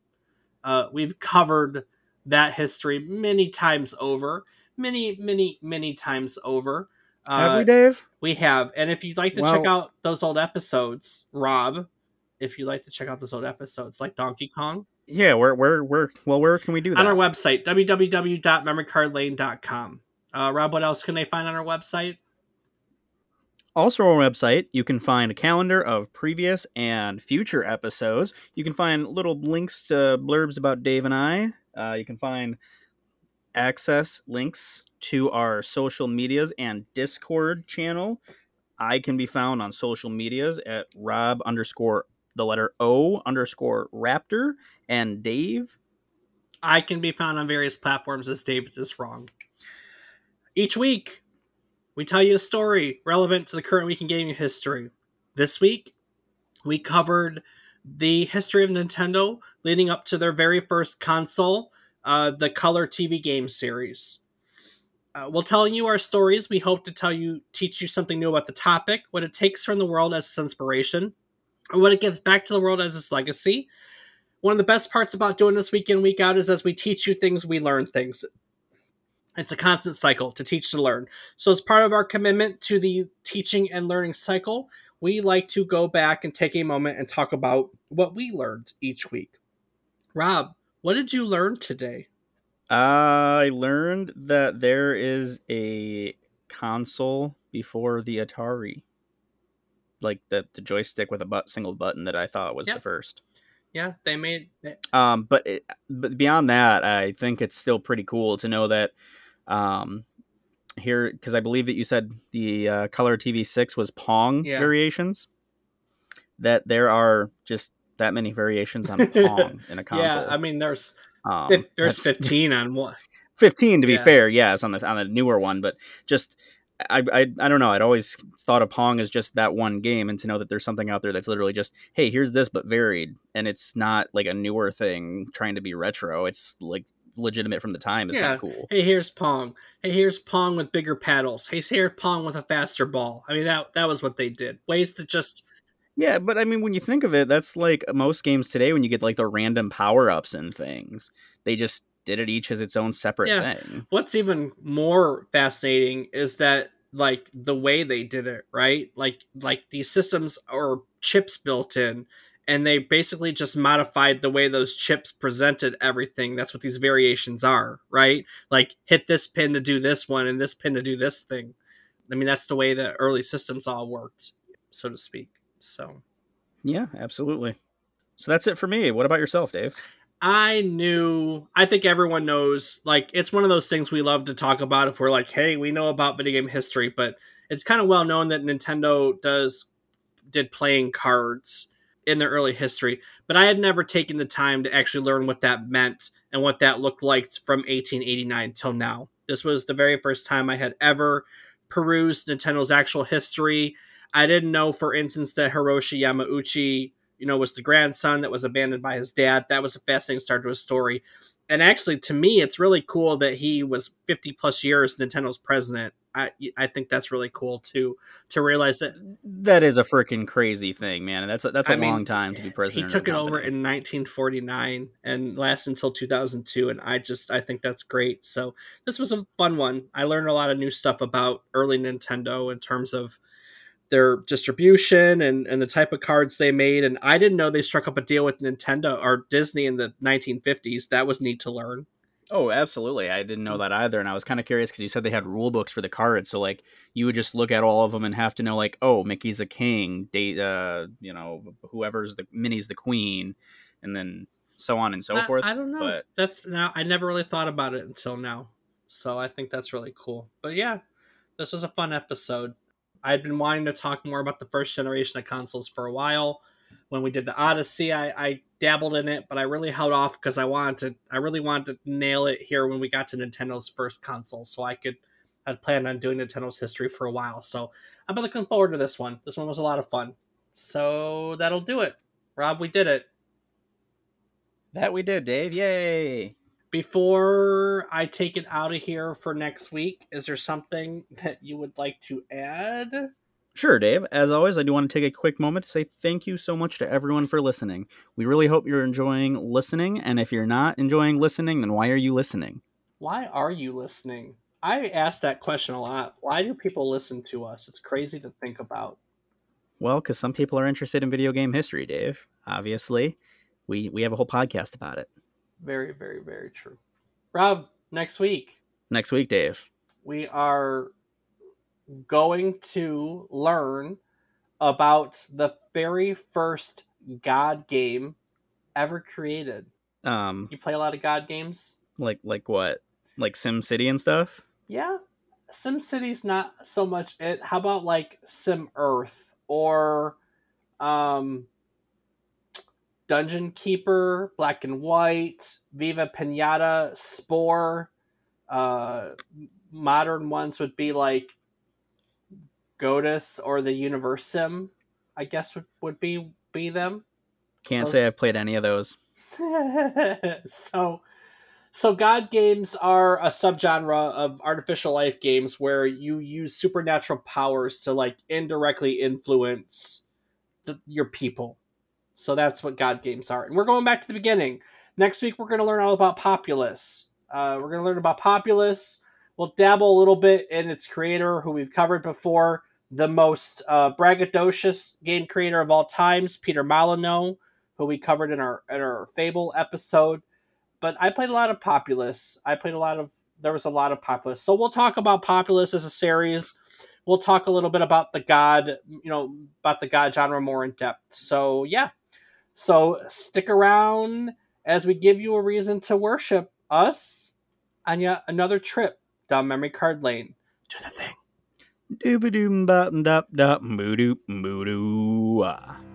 Uh, we've covered that history many times over, many, many, many times over. Uh, have we, Dave? We have. And if you'd like to well, check out those old episodes, Rob, if you'd like to check out those old episodes, like Donkey Kong. Yeah, where where where well where can we do that? On our website, www.memorycardlane.com. Uh, Rob, what else can they find on our website? Also, on our website, you can find a calendar of previous and future episodes. You can find little links to blurbs about Dave and I. Uh, you can find access links to our social medias and Discord channel. I can be found on social medias at Rob underscore the letter O underscore Raptor, and Dave. I can be found on various platforms as David is wrong. Each week, we tell you a story relevant to the current week in gaming history. This week, we covered the history of Nintendo leading up to their very first console, uh, the Color TV game series. Uh, we'll tell you our stories. We hope to tell you, teach you something new about the topic, what it takes from the world as its inspiration, what it gives back to the world as its legacy. One of the best parts about doing this week in, week out is as we teach you things, we learn things. It's a constant cycle to teach to learn. So, as part of our commitment to the teaching and learning cycle, we like to go back and take a moment and talk about what we learned each week. Rob, what did you learn today? I learned that there is a console before the Atari. Like the, the joystick with a but, single button that I thought was Yep. the first. Yeah, they made. Um, but it, but beyond that, I think it's still pretty cool to know that um, here because I believe that you said the uh, Color TV six was Pong Yeah. variations. That there are just that many variations on <laughs> Pong in a console. Yeah, I mean, there's um, there's 15 on one. <laughs> 15 to be Yeah. fair yes on the on the newer one but just I, I i don't know i'd always thought of pong as just that one game and to know that there's something out there that's literally just hey here's this but varied and it's not like a newer thing trying to be retro it's like legitimate from the time is Yeah. kind of cool Hey, here's Pong. Hey, here's Pong with bigger paddles. Hey, here's Pong with a faster ball. I mean, that that was what they did. Ways to just yeah but i mean when you think of it that's like most games today when you get like the random power-ups and things they just did it each as its own separate Yeah. thing. What's even more fascinating is that like the way they did it right? Like like these systems are chips built in and they basically just modified the way those chips presented everything. That's what these variations are right? Like hit this pin to do this one and this pin to do this thing. I mean that's the way the early systems all worked so to speak so. Yeah absolutely. So that's it for me. What about yourself dave I knew. I think everyone knows. Like, it's one of those things we love to talk about if we're like, hey, we know about video game history, but it's kind of well known that Nintendo does did playing cards in their early history. But I had never taken the time to actually learn what that meant and what that looked like from 1889 till now. This was the very first time I had ever perused Nintendo's actual history. I didn't know, for instance, that Hiroshi Yamauchi you know, was the grandson that was abandoned by his dad. That was a fascinating start to his story. And actually, to me, it's really cool that he was 50 plus years Nintendo's president. I I think that's really cool too to realize that That is a freaking crazy thing, man. That's a, that's a I mean, long time to be president. he took it over in 1949 and lasted until 2002. And I just I think that's great. So this was a fun one. I learned a lot of new stuff about early Nintendo in terms of their distribution and, and the type of cards they made. And I didn't know they struck up a deal with Nintendo or Disney in the 1950s. That was neat to learn. Oh, absolutely. I didn't know that either, and I was kind of curious because you said they had rule books for the cards. So like, you would just look at all of them and have to know like, oh, Mickey's a king, date, uh, you know, whoever's the Minnie's the queen, and then so on and so I, forth. I don't know. but- That's now I never really thought about it until now. So I think that's really cool. But yeah, this was a fun episode. I'd been wanting to talk more about the first generation of consoles for a while. When we did the Odyssey, I, I dabbled in it, but I really held off because I wanted to. I really wanted to nail it here when we got to Nintendo's first console, so I could. I'd planned on doing Nintendo's history for a while, so I've been looking forward to this one. This one was a lot of fun. So that'll do it. Rob, we did it. That we did, Dave. Yay! Before I take it out of here for next week, is there something <laughs> that you would like to add? Sure, Dave. As always, I do want to take a quick moment to say thank you so much to everyone for listening. We really hope you're enjoying listening, and if you're not enjoying listening, then why are you listening? Why are you listening? I ask that question a lot. Why do people listen to us? It's crazy to think about. Well, because some people are interested in video game history, Dave. Obviously, we we have a whole podcast about it Very, very, very true. Rob, next week next week, Dave. we are going to learn about the very first God game ever created. Um, You play a lot of God games? like like what? Like Sim City and stuff. Yeah. Sim City's not so much it. How about like Sim Earth or um Dungeon Keeper, Black and White, Viva Pinata, Spore. Uh modern ones would be like Godus or the Universim, I guess would, would be be them. Can't Those- say I've played any of those. <laughs> so so god games are a subgenre of artificial life games where you use supernatural powers to like indirectly influence the, your people so that's what god games are and we're going back to the beginning next week we're going to learn all about populous uh, we're going to learn about populous we'll dabble a little bit in its creator who we've covered before the most uh, braggadocious game creator of all times peter molyneux who we covered in our in our Fable episode. But I played a lot of Populous. I played a lot of there was a lot of Populous. So we'll talk about Populous as a series. We'll talk a little bit about the God, you know, about the God genre more in depth. So yeah, so stick around as we give you a reason to worship us on yet another trip down memory card lane. Do the thing. Dooba doom bop dop dop moo doo moo.